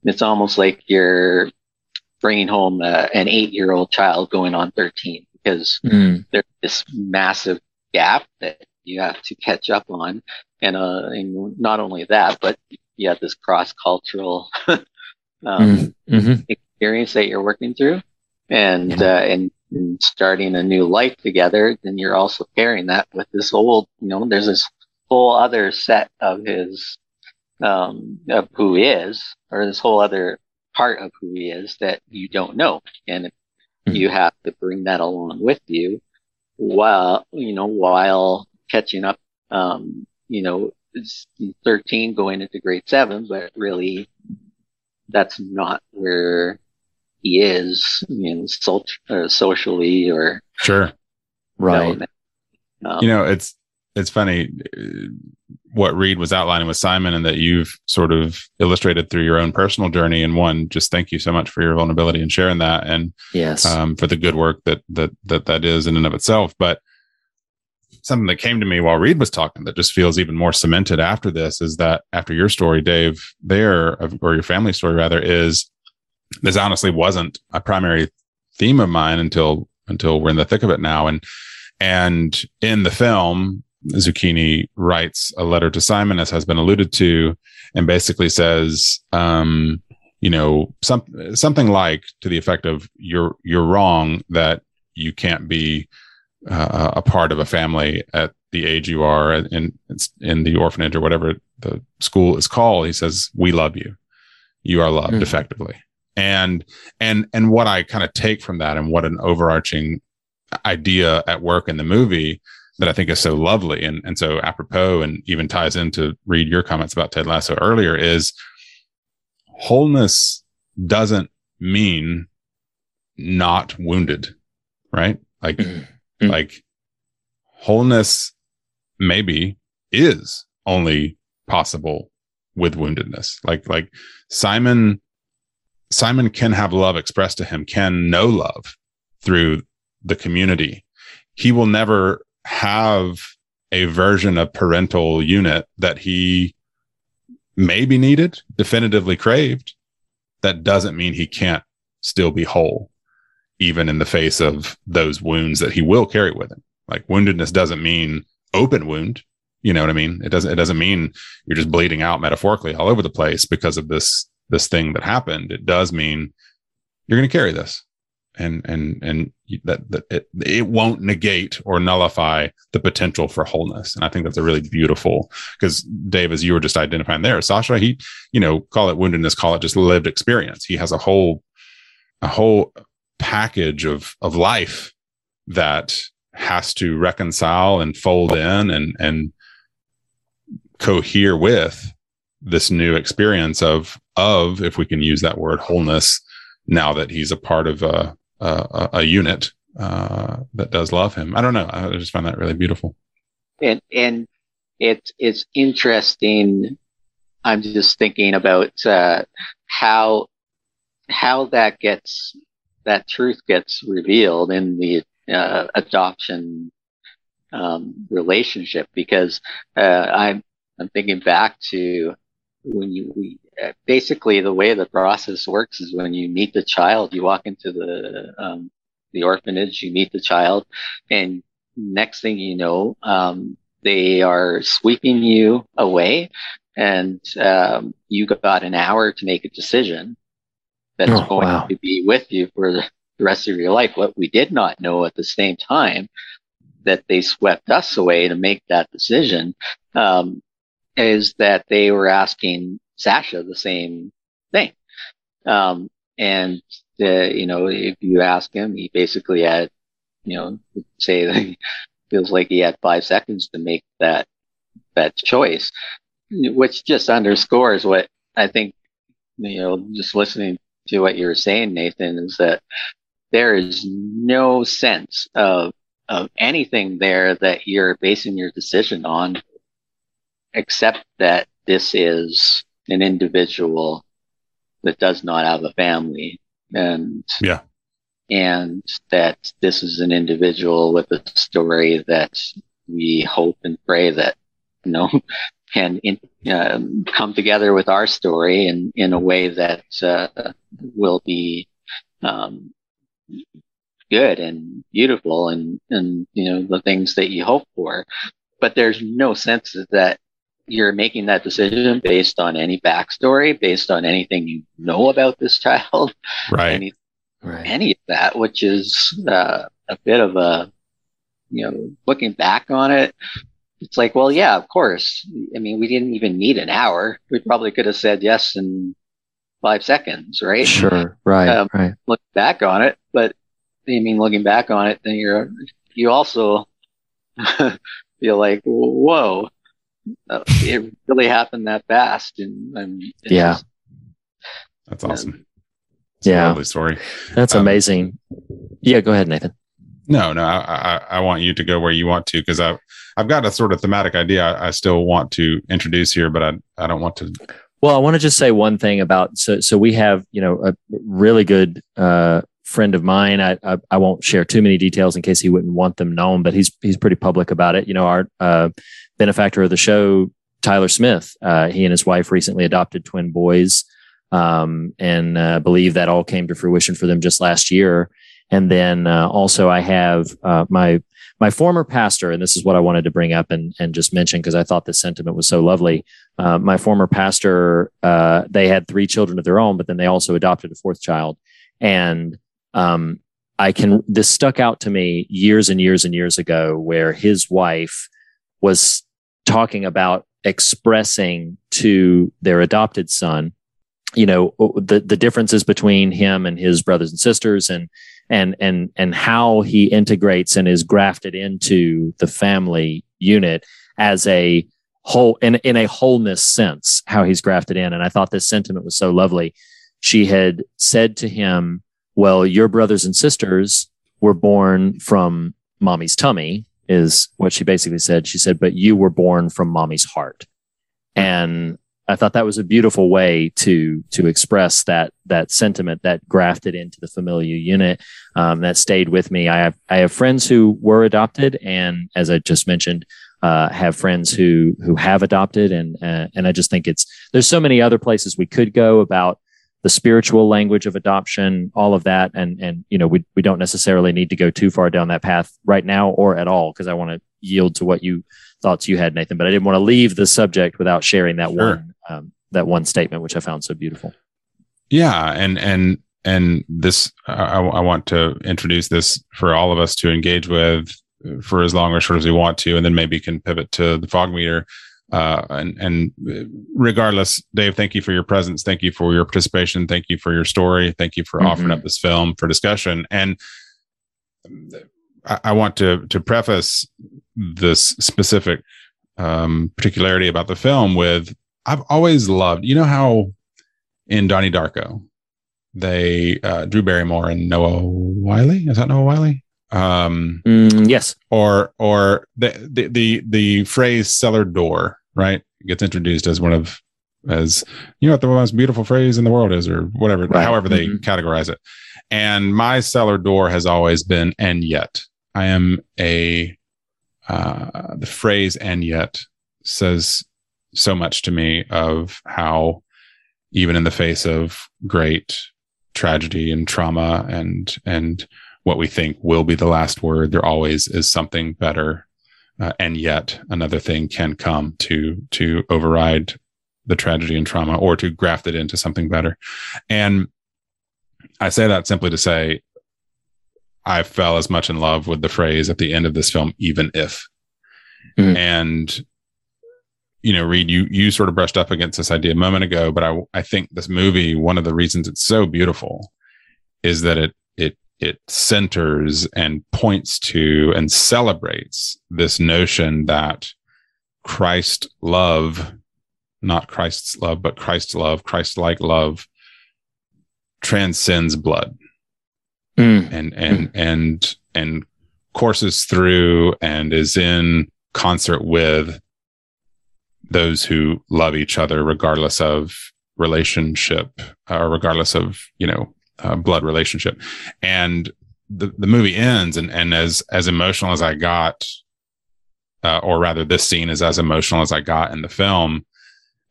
it's almost like you're bringing home uh, an eight year old child going on 13 because
Mm,
there's this massive gap that you have to catch up on. And, uh, and not only that, but you have this cross cultural, um,
mm, mhm.
experience that you're working through and,
Yeah.
uh, and, and starting a new life together. Then you're also pairing that with this old, you know, there's this whole other set of his, um, of who he is, or this whole other part of who he is that you don't know. And
Mhm.
you have to bring that along with you while, you know, while catching up, um, you know, 13 going into grade seven, but really that's not where he is, you know, so, uh, socially or
Sure.
Right.
development. Um,
you know it's it's funny uh, what reed was outlining with simon and that you've sort of illustrated through your own personal journey and one just thank you so much for your vulnerability and sharing that and
Yes.
um, for the good work that that that that is in and of itself but something that came to me while reed was talking that just feels even more cemented after this is that after your story dave there or your family story rather is this honestly wasn't a primary theme of mine until until we're in the thick of it now. And and in the film, Zucchini writes a letter to Simon, as has been alluded to, and basically says, um, you know, some, something like to the effect of "You're you're wrong that you can't be uh, a part of a family at the age you are in in the orphanage or whatever the school is called." He says, "We love you. You are loved
Mhm.
effectively." And and and what I kind of take from that, and what an overarching idea at work in the movie that I think is so lovely and and so apropos and even ties into Reed your comments about Ted Lasso earlier is wholeness doesn't mean not wounded, right? Like
Mhm.
like wholeness maybe is only possible with woundedness. Like like Simon Simon can have love expressed to him, can know love through the community he will never have a version of parental unit that he maybe needed, definitively craved. That doesn't mean he can't still be whole, even in the face of those wounds that he will carry with him. Like woundedness doesn't mean open wound. You know what I mean? It doesn't, it doesn't mean you're just bleeding out metaphorically all over the place because of this, this thing that happened. It does mean you're going to carry this and and and that, that it, it won't negate or nullify the potential for wholeness and i think that's a really beautiful because dave as you were just identifying there sasha he you know call it woundedness call it just lived experience he has a whole a whole package of of life that has to reconcile and fold in and and cohere with this new experience of of if we can use that word wholeness now that he's a part of a a, a unit uh, that does love him. I don't know. I just find that really beautiful.
And and it's it's interesting. I'm just thinking about uh, how how that gets that truth gets revealed in the uh, adoption um, relationship because uh, I'm I'm thinking back to when you we basically the way the process works is when you meet the child, you walk into the um, the orphanage, you meet the child, and next thing you know, um, they are sweeping you away, and um, you got an hour to make a decision that's
Oh,
going
wow.
to be with you for the rest of your life. What we did not know at the same time that they swept us away to make that decision um, is that they were asking Sasha the same thing. Um, and, uh, you know, if you ask him, he basically had, you know, say that he feels like he had five seconds to make that, that choice, which just underscores what I think, you know, just listening to what you were saying, Nathan, is that there is no sense of, of anything there that you're basing your decision on, except that this is an individual that does not have a family and
Yeah.
and that this is an individual with a story that we hope and pray that you know can in, um, come together with our story in in a way that uh, will be um, good and beautiful and and you know the things that you hope for but there's no sense that you're making that decision based on any backstory based on anything you know about this child
Right.
any
Right.
any of that, which is uh, a bit of a, you know, looking back on it, it's like, well, yeah, of course. I mean, we didn't even need an hour. We probably could have said yes in five seconds, right?
Sure. Right.
Um,
right.
Look back on it, but I mean, looking back on it, then you're, you also feel like, whoa, uh, it really happened that fast, and, and it's
Yeah.
just-
That's awesome. It's
Yeah.
story.
That's
Um,
amazing. Yeah. Go ahead, Nathan.
No, no, I, I, I want you to go where you want to because I've I've got a sort of thematic idea I, I still want to introduce here, but I I don't want to.
Well, I want to just say one thing about so so we have you know a really good uh, friend of mine. I, I I won't share too many details in case he wouldn't want them known, but he's he's pretty public about it. You know, our uh, benefactor of the show, Tyler Smith. Uh, he and his wife recently adopted twin boys, um, and uh, believe that all came to fruition for them just last year. And then uh, also I have uh, my my former pastor, and this is what I wanted to bring up and and just mention because I thought the sentiment was so lovely uh, my former pastor, uh, they had three children of their own, but then they also adopted a fourth child. And um, I can, this stuck out to me years and years and years ago, where his wife was talking about expressing to their adopted son, you know, the, the differences between him and his brothers and sisters and, and, and, and how he integrates and is grafted into the family unit as a, whole in in a wholeness sense how he's grafted in. And i thought this sentiment was so lovely. She had said to him well your brothers and sisters were born from mommy's tummy is what she basically said. She said but you were born from mommy's heart. And I thought that was a beautiful way to to express that that sentiment that grafted into the familial unit um, that stayed with me. I have I have friends who were adopted, and as I just mentioned, uh, have friends who who have adopted, and uh, and I just think it's there's so many other places we could go about the spiritual language of adoption, all of that, and and you know we we don't necessarily need to go too far down that path right now or at all because I want to yield to what you thoughts you had, Nathan. But I didn't want to leave the subject without sharing that
Sure.
one um, that one statement, which I found so beautiful.
Yeah, and and and this I, I want to introduce this for all of us to engage with for as long or short as we want to, and then maybe can pivot to the fog meter. Uh, and and regardless, Dave, thank you for your presence. Thank you for your participation. Thank you for your story. Thank you for offering
Mhm.
up this film for discussion. And I, I want to to preface this specific um, particularity about the film with I've always loved. You know how in Donnie Darko, they uh, Drew Barrymore and Noah Wyle. Is that Noah Wyle? Um,
Mm, yes.
or or the, the the the phrase cellar door right gets introduced as one of as you know what the most beautiful phrase in the world is or whatever
Right.
however they
Mhm.
categorize it and my cellar door has always been and yet i am a uh the phrase and yet says so much to me of how even in the face of great tragedy and trauma and and what we think will be the last word there always is something better uh, and yet another thing can come to to override the tragedy and trauma or to graft it into something better and i say that simply to say i fell as much in love with the phrase at the end of this film even if
Mhm.
and you know reed you you sort of brushed up against this idea a moment ago but i i think this movie one of the reasons it's so beautiful is that it it it centers and points to and celebrates this notion that Christ love, not Christ's love, but Christ's love, Christ like love transcends blood.
Mm,
and and and and courses through and is in concert with those who love each other regardless of relationship or regardless of you know uh, blood relationship. And the the movie ends and and as as emotional as i got uh, or rather this scene is as emotional as i got in the film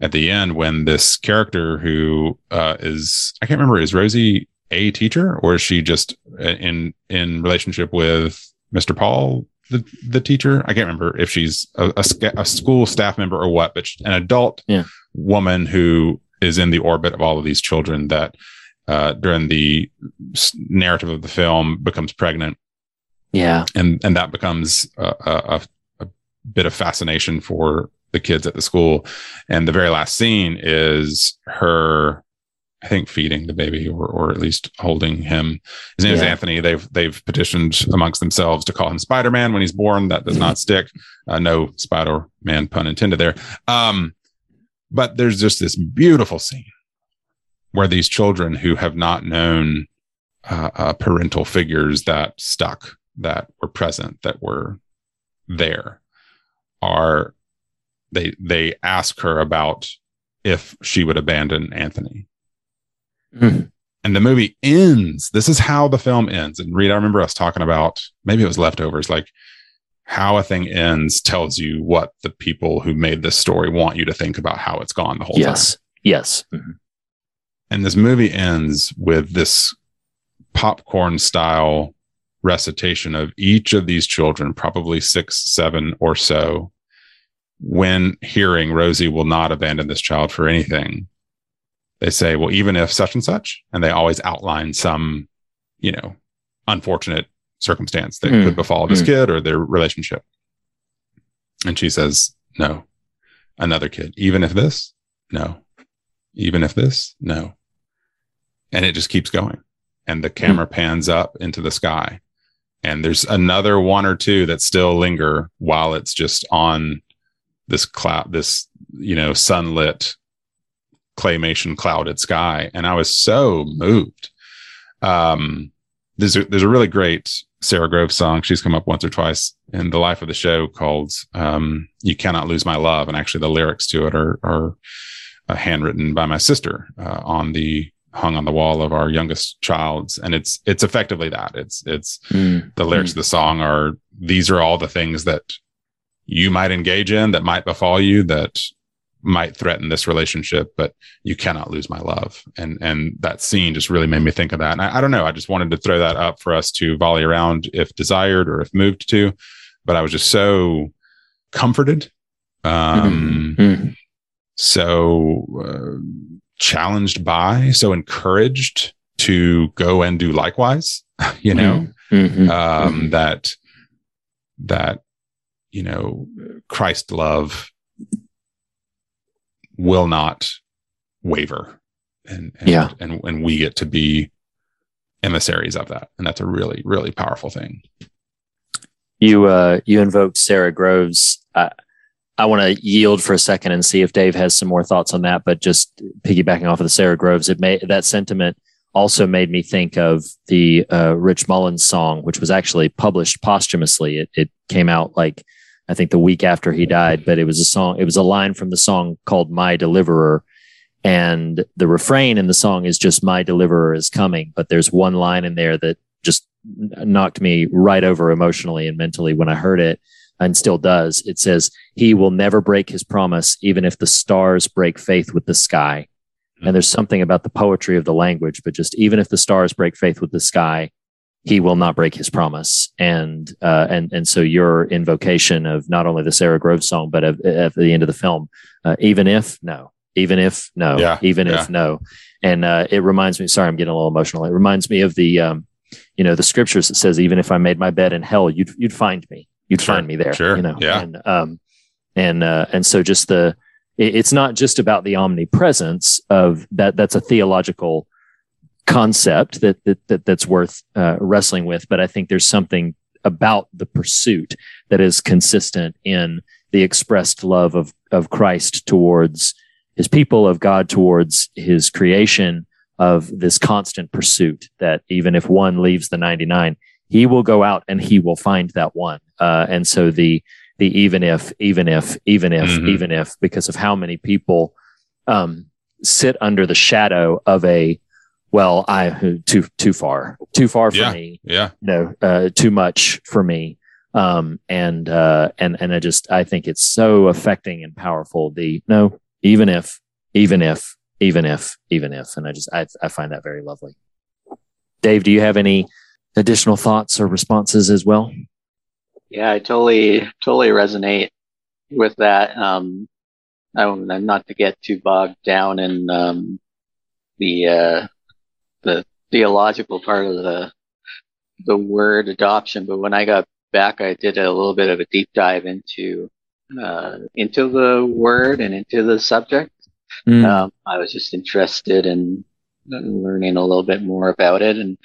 at the end when this character who uh, is i can't remember is rosie a teacher or is she just in in relationship with mr paul the, the teacher i can't remember if she's a, a, a school staff member or what but an adult
Yeah.
woman who is in the orbit of all of these children that uh, during the narrative of the film becomes pregnant
yeah.
and and that becomes a, a, a bit of fascination for the kids at the school and the very last scene is her i think feeding the baby or or at least holding him. His name is anthony. They've they've petitioned amongst themselves to call him spider-man when he's born. That does not stick. Uh, no spider-man pun intended there. Um but there's just this beautiful scene where these children who have not known uh, uh, parental figures that stuck, that were present, that were there, are they they ask her about if she would abandon Anthony.
Mm.
And the movie ends. This is how the film ends. And Reed, I remember us talking about maybe it was leftovers, like how a thing ends tells you what the people who made this story want you to think about how it's gone the whole time
Yes. Yes. Mhm.
and this movie ends with this popcorn style recitation of each of these children probably six seven or so when hearing rosie will not abandon this child for anything they say well even if such and such and they always outline some you know unfortunate circumstance that
Mm,
could befall this
mm.
kid or their relationship. And she says no. Another kid even if this no. Even if this no. And it just keeps going. And the camera pans up into the sky. And there's another one or two that still linger while it's just on this cloud this you know sunlit claymation clouded sky. And i was so moved. Um there's a, there's a really great sara grove song. She's come up once or twice in the life of the show called um you cannot lose my love. And actually the lyrics to it are are uh, handwritten by my sister uh, on the hung on the wall of our youngest child's. And it's it's effectively that. It's it's
Mm.
the lyrics of the song are these are all the things that you might engage in that might befall you that might threaten this relationship but you cannot lose my love. And and that scene just really made me think of that. And I, I don't know. I just wanted to throw that up for us to volley around if desired or if moved to but i was just so comforted. Um
Mm.
so uh, challenged by so encouraged to go and do likewise you know?
Mhm.
um, that that you know Christ love will not waver, and, and
Yeah.
and and we get to be emissaries of that, and that's a really really powerful thing.
you uh you invoked Sara Groves. I I want to yield for a second and see if Dave has some more thoughts on that. But just piggybacking off of the Sara Groves, it made that sentiment also made me think of the uh, Rich Mullins song, which was actually published posthumously. It, it came out like I think the week after he died, but it was a song. It was a line from the song called "My Deliverer." And the refrain in the song is just "My deliverer is coming," but there's one line in there that just knocked me right over emotionally and mentally when I heard it and still does. It says, He will never break his promise, even if the stars break faith with the sky. And there's something about the poetry of the language, but just even if the stars break faith with the sky, he will not break his promise. And, uh, and, and so your invocation of not only the Sara Groves song, but of, at the end of the film, uh, even if, no, even if, no,
Yeah,
even
yeah.
if, no. And, uh, it reminds me, sorry, I'm getting a little emotional. It reminds me of the, um, you know, the scriptures that says, even if I made my bed in hell, you'd, you'd find me, you'd
Sure,
find me there,
sure,
you know,
yeah.
and, um, and, uh, and so just the, it- it's not just about the omnipresence of that. That's a theological concept that, that, that that's worth uh, wrestling with. But I think there's something about the pursuit that is consistent in the expressed love of, of Christ towards his people, of God towards his creation, of this constant pursuit that even if one leaves the 99, he will go out and he will find that one. Uh, and so the, the even if, even if, even if,
Mhm.
even if, because of how many people um, sit under the shadow of a, well, I too too far, too far for
Yeah.
me,
Yeah,
you know, uh, too much for me. Um, and uh, and and I just I think it's so affecting and powerful. The no, even if, even if, even if, even if, and I just I I find that very lovely. Dave, do you have any additional thoughts or responses as well?
Yeah, I totally, totally resonate with that. Um, I'm, I'm not to get too bogged down in um, the uh, the theological part of the the word adoption, but when I got back, I did a little bit of a deep dive into uh, into the word and into the subject.
Mm.
Um, I was just interested in learning a little bit more about it. And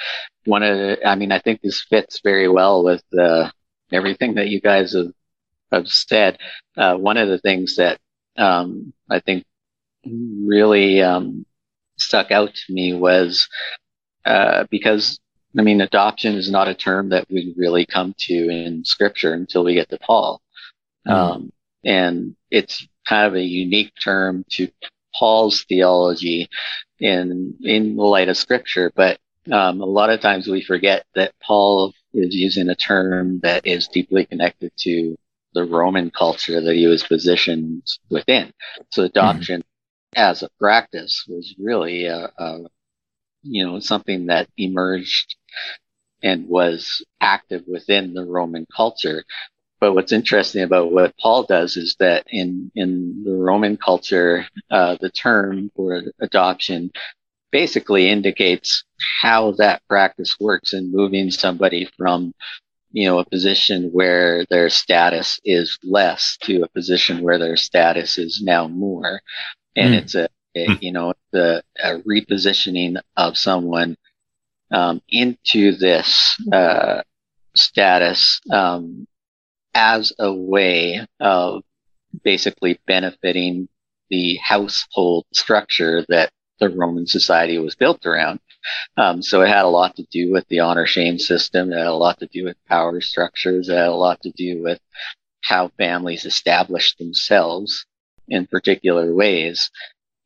one of the, I mean, I think this fits very well with uh, everything that you guys have, have said. Uh, one of the things that um, I think really um, stuck out to me was uh, because, I mean, adoption is not a term that we really come to in scripture until we get to Paul.
Mhm.
Um, and it's kind of a unique term to Paul's theology in in the light of Scripture, but um, a lot of times we forget that Paul is using a term that is deeply connected to the Roman culture that he was positioned within. So adoption as a practice was really a, a you know something that emerged and was active within the Roman culture. But what's interesting about what Paul does is that in in the Roman culture, uh, the term for adoption basically indicates how that practice works in moving somebody from you know a position where their status is less to a position where their status is now more and
Mm.
it's a, a
Mm.
you know the repositioning of someone um, into this uh, status um, as a way of basically benefiting the household structure that the Roman society was built around. Um, so it had a lot to do with the honor shame system. It had a lot to do with power structures. It had a lot to do with how families established themselves in particular ways.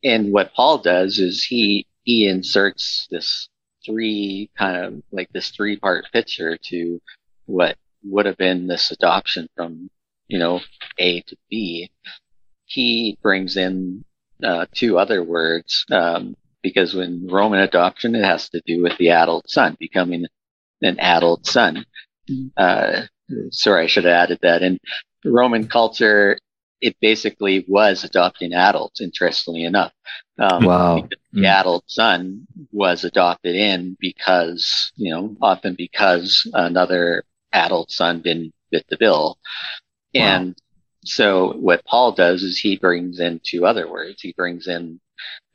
And what Paul does is he he inserts this three kind of like this three part picture to what would have been this adoption from you know A to B. He brings in uh, two other words um, because when Roman adoption, it has to do with the adult son becoming an adult son. Uh, sorry, I should have added that. In Roman culture, it basically was adopting adults, interestingly enough. Um,
Wow.
The adult son was adopted in because, you know, often because another adult son didn't fit the bill. And so what Paul does is he brings in two other words. He brings in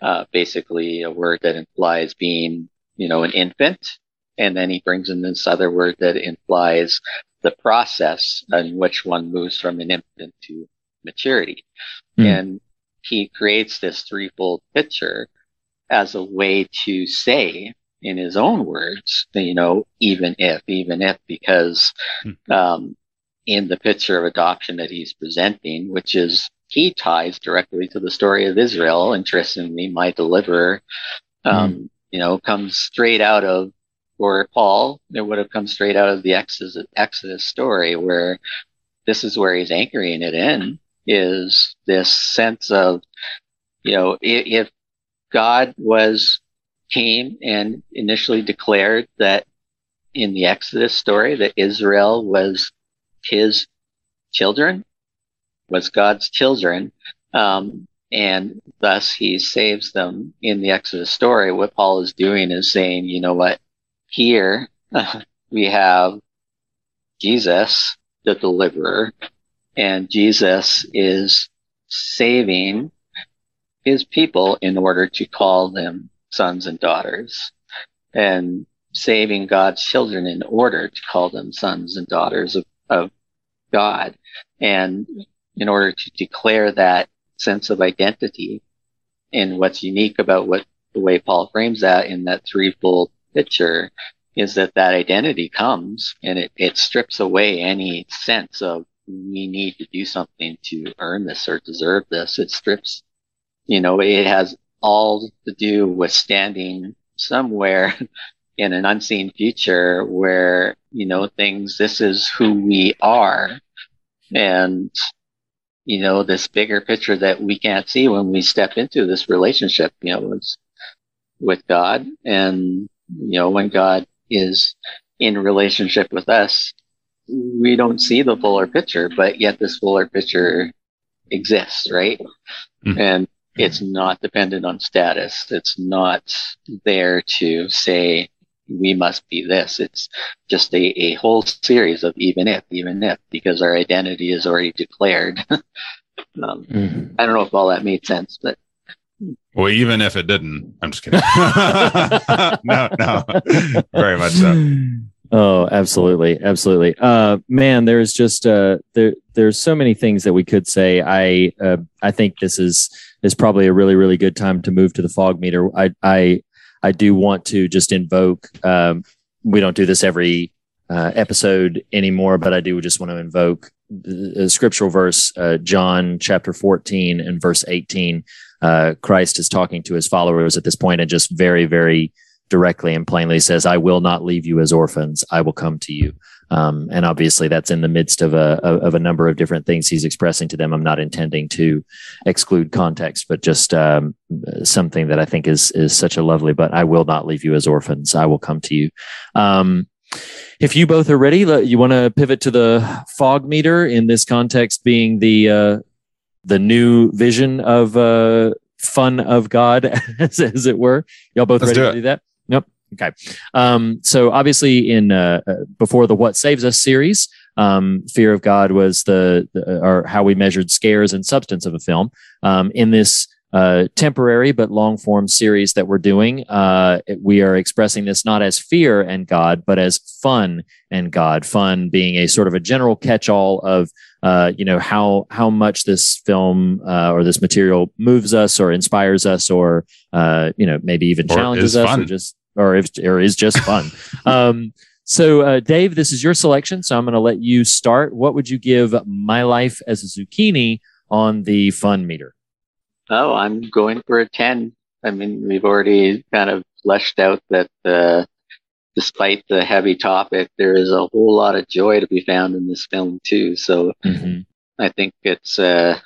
uh, basically a word that implies being, you know, an infant. And then he brings in this other word that implies the process in which one moves from an infant to maturity.
Hmm.
And he creates this threefold picture as a way to say in his own words, you know, even if, even if, because, um, in the picture of adoption that he's presenting, which is he ties directly to the story of Israel. Interestingly, my deliverer, um, you know, comes straight out of, or Paul, it would have come straight out of the Exodus, Exodus story where this is where he's anchoring it in is this sense of, you know, if God was, came and initially declared that in the Exodus story that Israel was his children, was God's children, um, and thus he saves them in the Exodus story. What Paul is doing is saying, you know what, here we have Jesus, the deliverer, and Jesus is saving his people in order to call them sons and daughters and saving God's children in order to call them sons and daughters of, of God. And in order to declare that sense of identity and what's unique about what the way Paul frames that in that threefold picture is that that identity comes and it, it strips away any sense of we need to do something to earn this or deserve this. It strips, you know, it has all to do with standing somewhere in an unseen future where, you know, things, this is who we are. And, you know, this bigger picture that we can't see when we step into this relationship, you know, is with God. And, you know, when God is in relationship with us, we don't see the fuller picture, but yet this fuller picture exists, right?
Mhm.
And it's not dependent on status. It's not there to say we must be this. It's just a, a whole series of even if, even if, because our identity is already declared. um,
Mm.
I don't know if all that made sense, but
Well, even if it didn't, I'm just kidding. no, no, very much so.
Oh, absolutely, absolutely. Uh, man, there's just uh, there there's so many things that we could say. I uh, I think this is is probably a really really good time to move to the fog meter. I I I do want to just invoke. Um, we don't do this every uh, episode anymore, but I do just want to invoke the scriptural verse, uh, John chapter 14 and verse 18. Uh, Christ is talking to his followers at this point and just very, very directly and plainly says, I will not leave you as orphans. I will come to you. Um, and obviously that's in the midst of a, of a number of different things he's expressing to them. I'm not intending to exclude context, but just, um, something that I think is, is such a lovely, but I will not leave you as orphans. I will come to you. Um, if you both are ready, you want to pivot to the fog meter in this context being the, uh, the new vision of, uh, fun of God, as, as it were. Y'all both
Let's
ready
do
to do that? Yep. Okay. Um, so obviously in, uh, uh, before the What Saves Us series, um, fear of God was the, the or how we measured scares and substance of a film. Um, in this uh, temporary but long form series that we're doing, uh, we are expressing this not as fear and God, but as fun and God. Fun being a sort of a general catch all of uh, you know how how much this film uh, or this material moves us or inspires us or uh, you know maybe even
Or
challenges
is
us or just or if or is just fun. um, so uh, Dave, this is your selection, so I'm going to let you start. What would you give my life as a zucchini on the fun meter?
Oh, I'm going for a 10. I mean, we've already kind of fleshed out that uh, despite the heavy topic, there is a whole lot of joy to be found in this film, too. So
Mhm.
I think it's uh,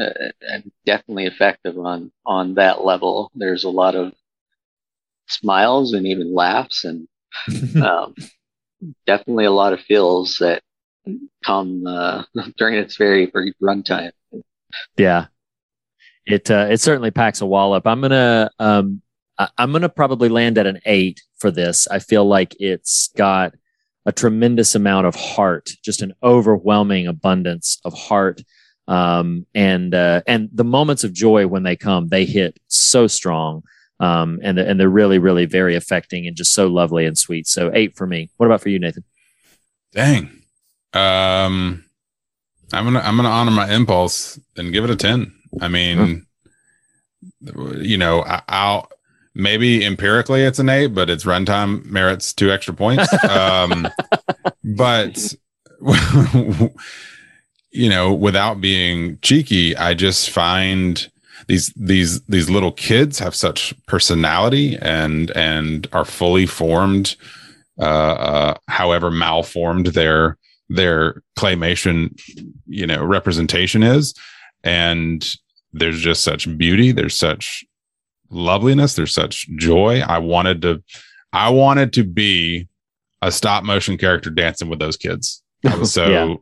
uh, definitely effective on, on that level. There's a lot of smiles and even laughs, and um, definitely a lot of feels that come uh, during its very brief runtime.
Yeah. It uh, it certainly packs a wallop. I'm gonna um I- I'm gonna probably land at an eight for this. I feel like it's got a tremendous amount of heart, just an overwhelming abundance of heart. Um, and uh, and the moments of joy when they come, they hit so strong. Um, and and they're really, really very affecting and just so lovely and sweet. So eight for me. What about for you, Nathan?
Dang. Um, I'm gonna I'm gonna honor my impulse and give it a ten. I mean, you know, I, I'll maybe empirically it's an eight, but its runtime merits two extra points. Um, but you know, without being cheeky, I just find these these these little kids have such personality and and are fully formed uh, uh however malformed their their claymation you know representation is and there's just such beauty there's such loveliness. There's such joy. I wanted to i wanted to be a stop motion character dancing with those kids. I was so
Yeah.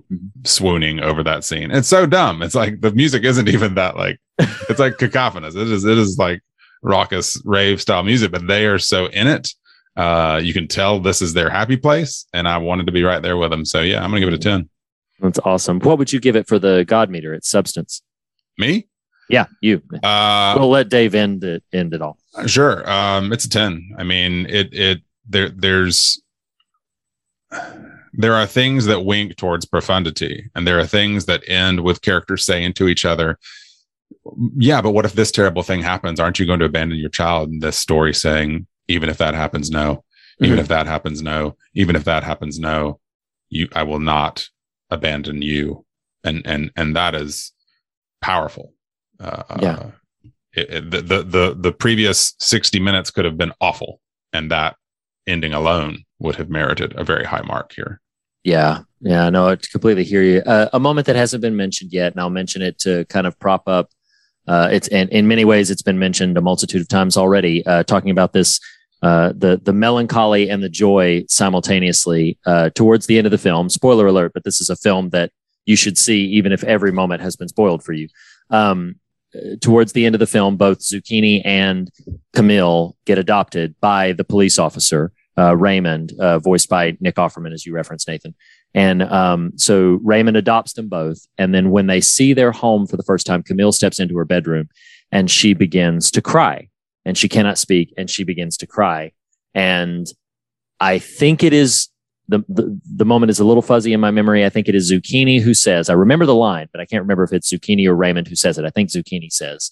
swooning over that scene. It's so dumb. It's like the music isn't even that like it's like cacophonous. It is it is like raucous rave style music but they are so in it. Uh you can tell this is their happy place and i wanted to be right there with them. So yeah i'm gonna give it a 10
That's awesome. What would you give it for the God meter? Its substance?
me
Yeah, you.
uh
we'll let Dave end it. End it all.
Sure. Um, it's a 10. I mean, it, it, there, there's, there are things that wink towards profundity and there are things that end with characters saying to each other, yeah, but what if this terrible thing happens? Aren't you going to abandon your child? And this story saying, even if that happens, no, even
Mhm.
if that happens, no, even if that happens, no, you, I will not abandon you. And, and, and that is powerful. Uh,
Yeah.
it, it- the, the the the previous 60 minutes could have been awful and that ending alone would have merited a very high mark here
Yeah, yeah, no, I completely hear you. Uh, a moment that hasn't been mentioned yet, and I'll mention it to kind of prop up. Uh, it's and in many ways it's been mentioned a multitude of times already. Uh, talking about this, uh, the the melancholy and the joy simultaneously uh, towards the end of the film. Spoiler alert, but this is a film that you should see, even if every moment has been spoiled for you. Um, towards the end of the film, both Zucchini and Camille get adopted by the police officer uh, Raymond, uh, voiced by Nick Offerman, as you referenced, Nathan. And um, so Raymond adopts them both. And then when they see their home for the first time, Camille steps into her bedroom and she begins to cry. And she cannot speak and she begins to cry. And I think it is the, the, the moment is a little fuzzy in my memory. I think it is Zucchini who says, I remember the line, but I can't remember if it's Zucchini or Raymond who says it. I think Zucchini says,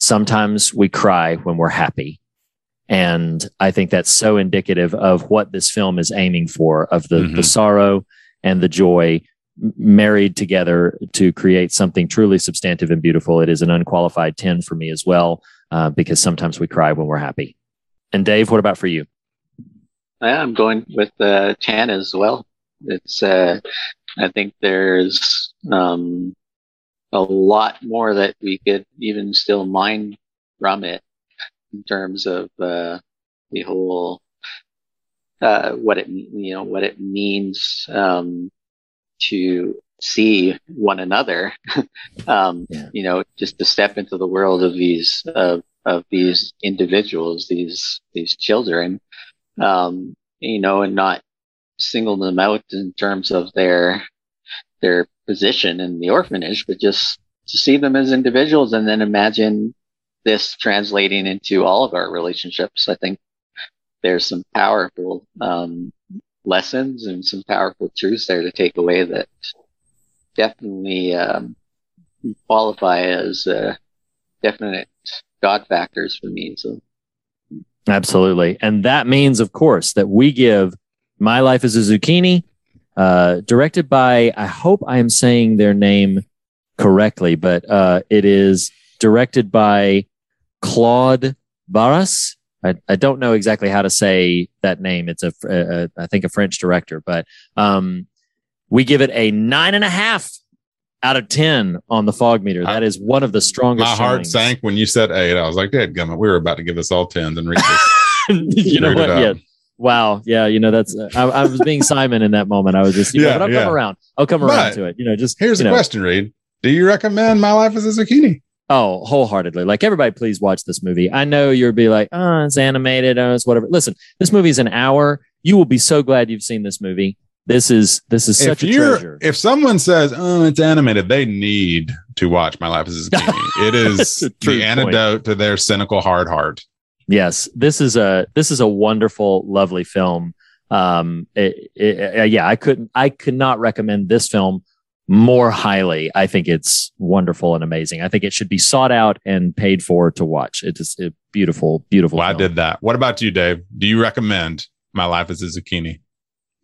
Sometimes we cry when we're happy. And I think that's so indicative of what this film is aiming for of the,
Mhm.
the sorrow and the joy married together to create something truly substantive and beautiful. It is an unqualified 10 for me as well, uh, because sometimes we cry when we're happy. And Dave, what about for you?
Yeah, I'm going with uh, 10 as well. It's, uh, I think there's um, a lot more that we could even still mine from it in terms of uh, the whole uh, what it you know what it means um, to see one another. um,
Yeah.
You know, just to step into the world of these of of these individuals, these these children, um, you know, and not single them out in terms of their their position in the orphanage, but just to see them as individuals and then imagine this translating into all of our relationships. I think there's some powerful um, lessons and some powerful truths there to take away that definitely um, qualify as uh, definite God factors for me. So
Absolutely. And that means, of course, that we give My Life as a Zucchini, uh, directed by, I hope I am saying their name correctly, but uh, it is directed by Claude Barras. I, I don't know exactly how to say that name. It's a, a, a I think a French director, but um, we give it a nine and a half out of ten on the fog meter. That is one of the strongest.
My heart
showings.
sank when you said eight. I was like, Dad, gummit, we were about to give us all tens and read this.
you know what? Yeah. Wow. Yeah. You know, that's, uh, I, I was being Simon in that moment. I was just, you know,
Yeah,
but I'll
yeah.
come around. I'll come around
But
to it. You know, just,
Here's the
know,
question, Reed. Do you recommend My Life as a Zucchini?
Oh, wholeheartedly. Like everybody, please watch this movie. I know you'll be like, oh, it's animated. Oh, it's whatever. Listen, this movie is an hour. You will be so glad you've seen this movie. This is, this is such
if
a treasure.
if someone says, "Oh, it's animated," they need to watch My Life as a Zucchini. it is the
point.
antidote to their cynical hard heart.
Yes, this is a this is a wonderful, lovely film. Um, it, it, uh, yeah, I couldn't, I could not recommend this film more highly. I think it's wonderful and amazing. I think it should be sought out and paid for to watch. It is a beautiful, beautiful.
Well, I did that. What about you, Dave? Do you recommend My Life as a Zucchini?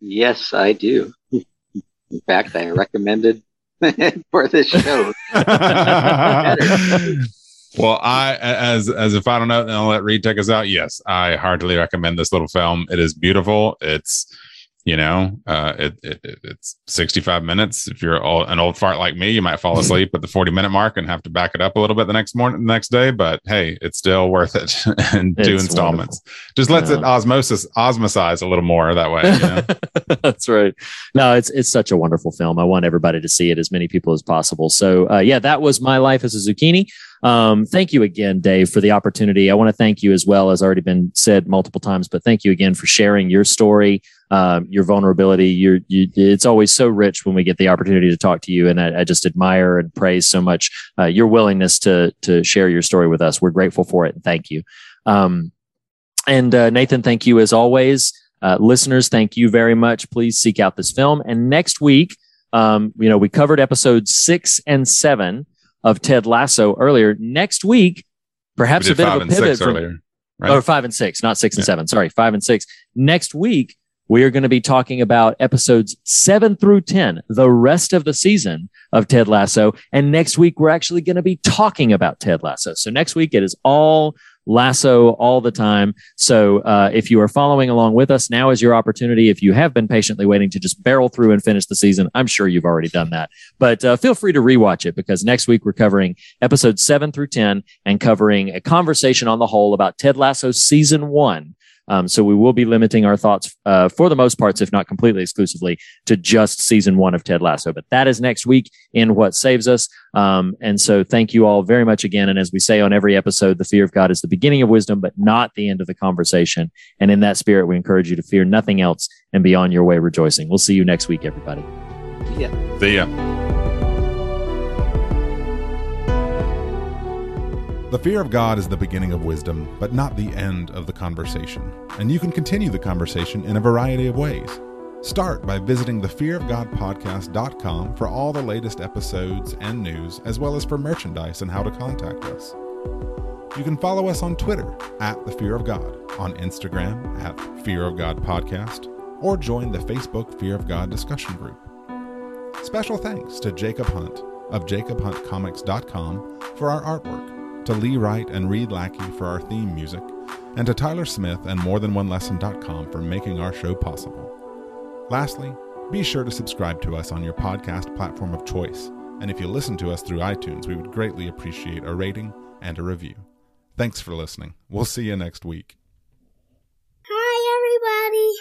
Yes, I do. In fact, I recommended for this show.
well, I as as if I don't know, then I'll let Reed take us out. Yes, I heartily recommend this little film. It is beautiful. It's you know, uh, it, it it- it's sixty five minutes. If you're all, an old fart like me, you might fall asleep at the forty minute mark and have to back it up a little bit the next morning, the next day. But hey, it's still worth it and two
It's
installments. Just lets it osmosis osmosize a little more that way. You know?
That's right. No, it's it's such a wonderful film. I want everybody to see it, as many people as possible. So, uh, yeah, that was my life as a zucchini. Um, thank you again, Dave, for the opportunity. I want to thank you as well as already been said multiple times, but thank you again for sharing your story, um, your vulnerability. You're, you, it's always so rich when we get the opportunity to talk to you, and I, I just admire and praise so much uh, your willingness to to share your story with us. We're grateful for it, and thank you. Um, and uh, Nathan, thank you as always. Uh, listeners, thank you very much. Please seek out this film. And next week, um, you know, we covered episodes six and seven of Ted Lasso earlier. Next week, perhaps
we
a bit of a
and
pivot
six
from,
earlier. Right?
or five and six, not six and seven. Sorry, five and six. Next week, we are going to be talking about episodes seven through 10, the rest of the season of Ted Lasso. And next week, we're actually going to be talking about Ted Lasso. So next week, it is all Lasso all the time. So uh, if you are following along with us, now is your opportunity. If you have been patiently waiting to just barrel through and finish the season, I'm sure you've already done that. But uh, feel free to rewatch it because next week we're covering episodes seven through 10 and covering a conversation on the whole about Ted Lasso season one. Um, so we will be limiting our thoughts uh, for the most parts, if not completely exclusively, to just season one of Ted Lasso. But that is next week in What Saves Us. Um, and so thank you all very much again. And as we say on every episode, the fear of God is the beginning of wisdom, but not the end of the conversation. And in that spirit, we encourage you to fear nothing else and be on your way rejoicing. We'll see you next week, everybody.
Yeah.
See ya.
The fear of God is the beginning of wisdom, but not the end of the conversation. And you can continue the conversation in a variety of ways. Start by visiting thefearofgodpodcast.com for all the latest episodes and news, as well as for merchandise and how to contact us. You can follow us on Twitter at The Fear of God, on Instagram at Fear of God Podcast, or join the Facebook Fear of God discussion group. Special thanks to Jacob Hunt of jacobhuntcomics.com for our artwork, to Lee Wright and Reed Lackey for our theme music, and to Tyler Smith and morethanonelesson.com for making our show possible. Lastly, be sure to subscribe to us on your podcast platform of choice, and if you listen to us through iTunes, we would greatly appreciate a rating and a review. Thanks for listening. We'll see you next week. Hi, everybody.